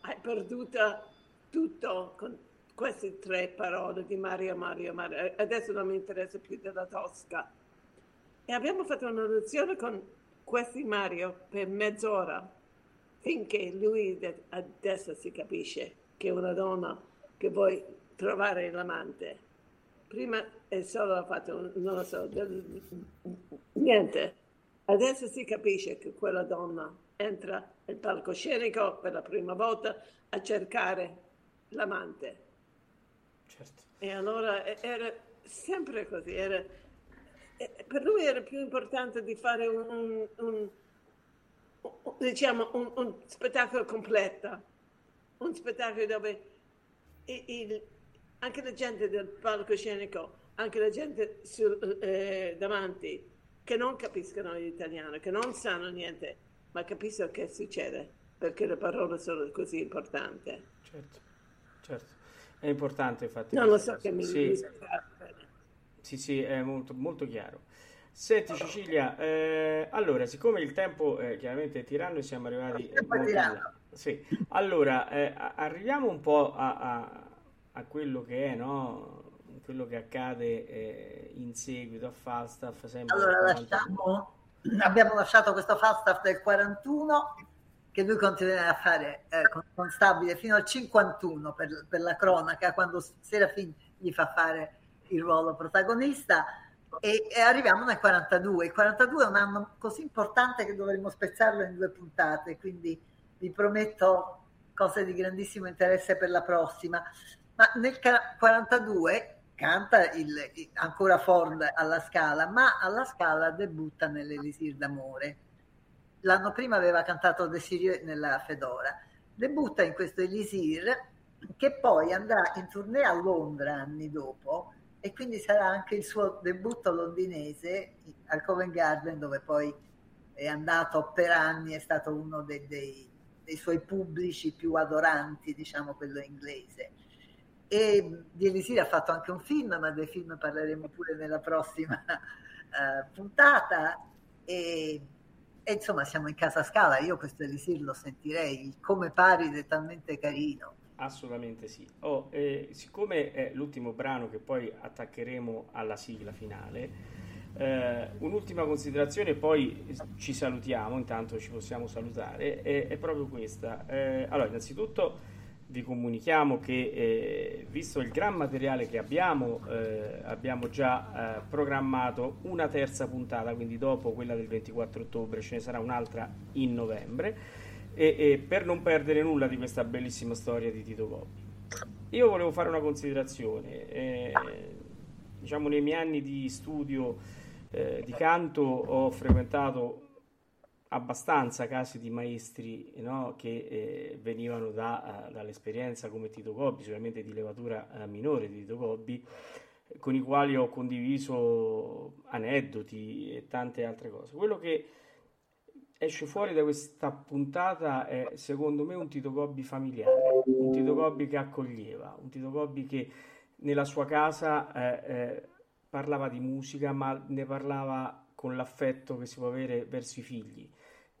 G: hai perduto tutto con queste tre parole di Mario, Mario, Mario. Adesso non mi interessa più della Tosca. E abbiamo fatto una lezione con questi Mario per mezz'ora, finché lui adesso si capisce che una donna che vuoi trovare l'amante. Prima è solo fatto, non lo so, del, niente. Adesso si capisce che quella donna entra nel palcoscenico per la prima volta a cercare l'amante. Certo. E allora era sempre così, era, per lui era più importante di fare un, un diciamo, un, un, spettacolo completo, un spettacolo dove il, il, anche la gente del palcoscenico, anche la gente sul, eh, davanti, che non capiscono l'italiano, che non sanno niente, ma capiscono che succede, perché le parole sono così importanti.
C: Certo certo. È importante infatti.
G: Non lo so che mi
C: sì. sì, sì, è molto, molto chiaro. Senti Cecilia, eh, allora, siccome il tempo eh, chiaramente è tiranno e siamo arrivati...
F: Molto
C: sì. Allora, eh, arriviamo un po' a, a, a, quello che è, no? Quello che accade eh, in seguito a Falstaff.
F: Allora, lasciamo, abbiamo lasciato questo Falstaff del 41 che lui continuerà a fare eh, constabile fino al 51 per, per, la cronaca, quando Serafin gli fa fare il ruolo protagonista. E, e, arriviamo nel 42. Il 42 è un anno così importante che dovremmo spezzarlo in due puntate, quindi vi prometto cose di grandissimo interesse per la prossima. Ma nel 42 canta il, ancora Ford alla Scala, ma alla Scala debutta nell'Elisir d'amore l'anno prima aveva cantato Desirio nella Fedora. Debutta in questo Elisir che poi andrà in tournée a Londra anni dopo e quindi sarà anche il suo debutto londinese al Covent Garden dove poi è andato per anni, è stato uno dei, dei, dei suoi pubblici più adoranti, diciamo quello inglese. E di Elisir ha fatto anche un film, ma dei film parleremo pure nella prossima uh, puntata. E e insomma siamo in casa Scala, io questo Elisir lo sentirei, come pari è talmente carino.
C: Assolutamente sì. Oh, eh, siccome è l'ultimo brano che poi attaccheremo alla sigla finale, eh, un'ultima considerazione, poi ci salutiamo, intanto ci possiamo salutare, è, è proprio questa. Eh, allora, innanzitutto vi comunichiamo che eh, visto il gran materiale che abbiamo, eh, abbiamo già eh, programmato una terza puntata, quindi dopo quella del 24 ottobre ce ne sarà un'altra in novembre, e, e per non perdere nulla di questa bellissima storia di Tito Gobbi. Io volevo fare una considerazione, eh, diciamo nei miei anni di studio eh, di canto ho frequentato abbastanza casi di maestri no, che eh, venivano da, uh, dall'esperienza come Tito Gobbi, sicuramente di levatura uh, minore di Tito Gobbi, con i quali ho condiviso aneddoti e tante altre cose. Quello che esce fuori da questa puntata è secondo me un Tito Gobbi familiare, un Tito Gobbi che accoglieva, un Tito Gobbi che nella sua casa eh, eh, parlava di musica ma ne parlava con l'affetto che si può avere verso i figli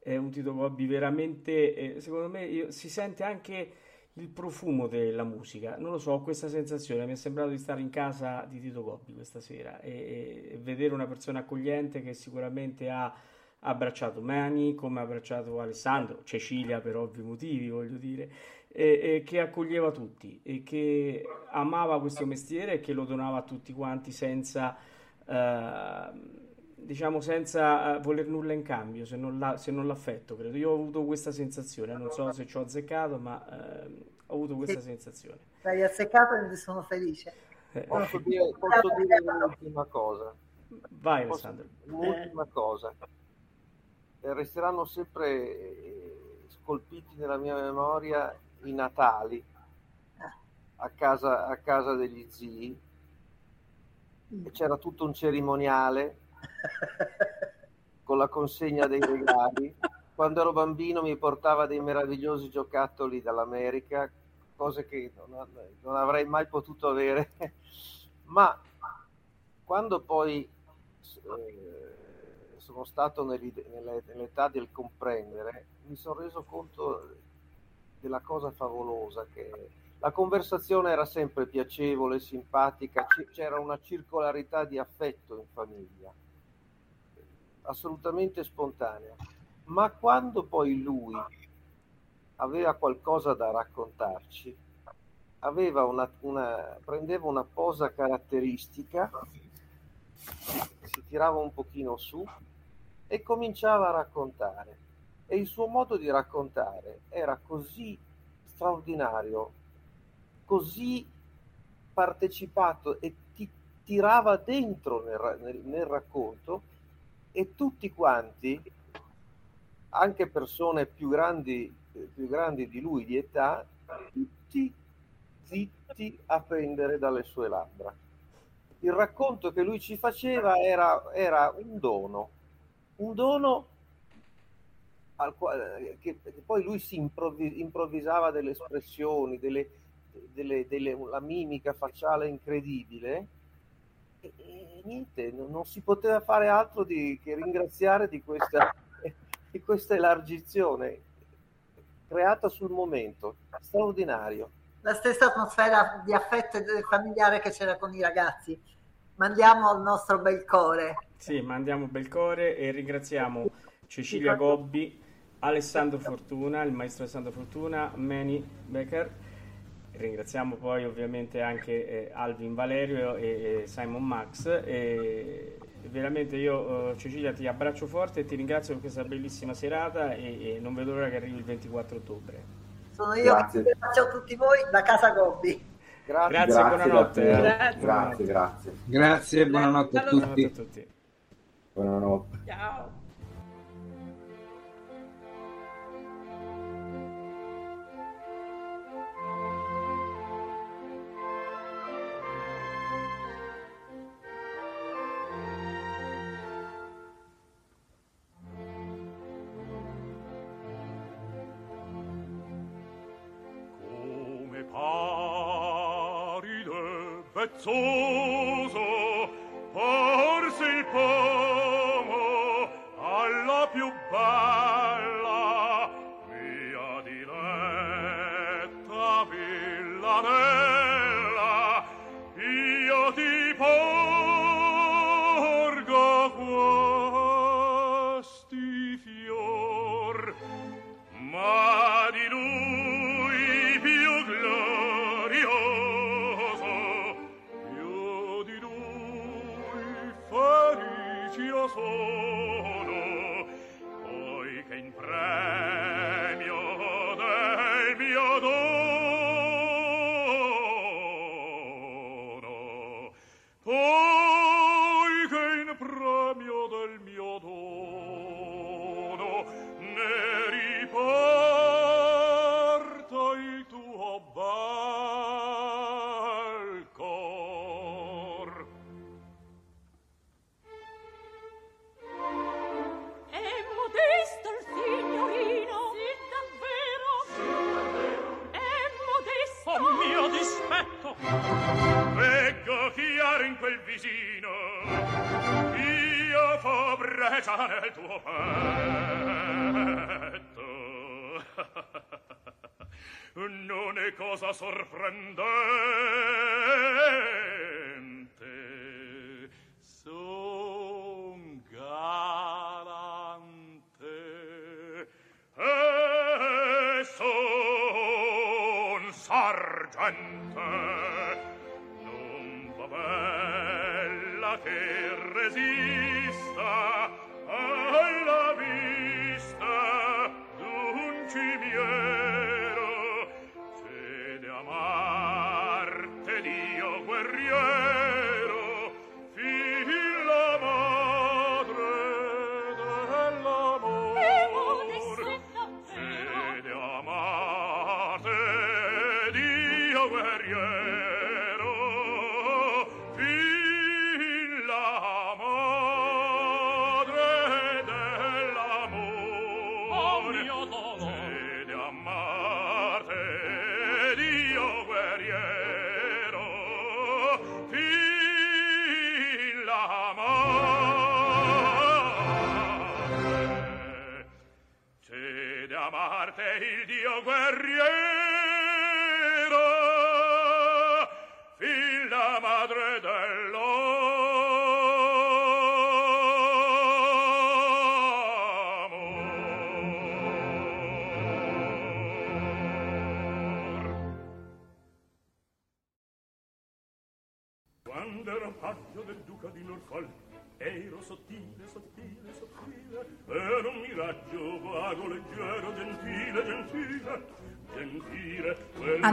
C: è un Tito Gobbi veramente, eh, secondo me, io, si sente anche il profumo della musica. Non lo so, ho questa sensazione. Mi è sembrato di stare in casa di Tito Gobbi questa sera e, e vedere una persona accogliente che sicuramente ha abbracciato Mani come ha abbracciato Alessandro, Cecilia per ovvi motivi, voglio dire, e, e che accoglieva tutti e che amava questo mestiere e che lo donava a tutti quanti senza. Uh, diciamo senza eh, voler nulla in cambio, se non, la, se non, l'affetto, credo. Io ho avuto questa sensazione, non so se ci ho azzeccato, ma eh, ho avuto questa sì. sensazione.
F: Hai azzeccato e ne sono felice.
H: Eh, posso, dire, posso dire un'ultima cosa?
C: Vai Alessandro.
H: Un'ultima cosa. Resteranno sempre eh, scolpiti nella mia memoria i Natali a casa, a casa degli zii. Mm. C'era tutto un cerimoniale con la consegna dei regali. Quando ero bambino mi portava dei meravigliosi giocattoli dall'America, cose che non, non avrei mai potuto avere. Ma quando poi eh, sono stato nell'età del comprendere, mi sono reso conto della cosa favolosa che la conversazione era sempre piacevole, simpatica, c'era una circolarità di affetto in famiglia assolutamente spontanea, ma quando poi lui aveva qualcosa da raccontarci, una, una, prendeva una posa caratteristica, si, si tirava un pochino su e cominciava a raccontare. E il suo modo di raccontare era così straordinario, così partecipato e ti tirava dentro nel, nel, nel racconto e tutti quanti, anche persone più grandi, più grandi di lui di età, tutti zitti a prendere dalle sue labbra. Il racconto che lui ci faceva era, era un dono, un dono al quale, che, che poi lui si improvvis, improvvisava delle espressioni, delle, delle, delle, la mimica facciale incredibile e, e niente, non, non, si poteva fare altro di, che ringraziare di questa, di questa elargizione creata sul momento, straordinario.
F: La stessa atmosfera di affetto familiare che c'era con i ragazzi. Mandiamo il nostro bel cuore.
C: Sì, mandiamo bel cuore e ringraziamo Cecilia Gobbi, Alessandro Fortuna, il maestro Alessandro Fortuna, Manny Becker Ringraziamo poi ovviamente anche eh, Alvin Valerio e, e Simon Max. E, veramente io, uh, Cecilia, ti abbraccio forte e ti ringrazio per questa bellissima serata e, e non vedo l'ora che arrivi il 24 ottobre.
F: Sono io grazie. che ringrazio a tutti voi da Casa Gobbi.
C: Grazie, grazie, buonanotte.
D: Grazie, grazie. Grazie,
E: grazie buonanotte a tutti. Buonanotte a tutti.
D: Buonanotte.
G: Ciao.
A: vezzoso felice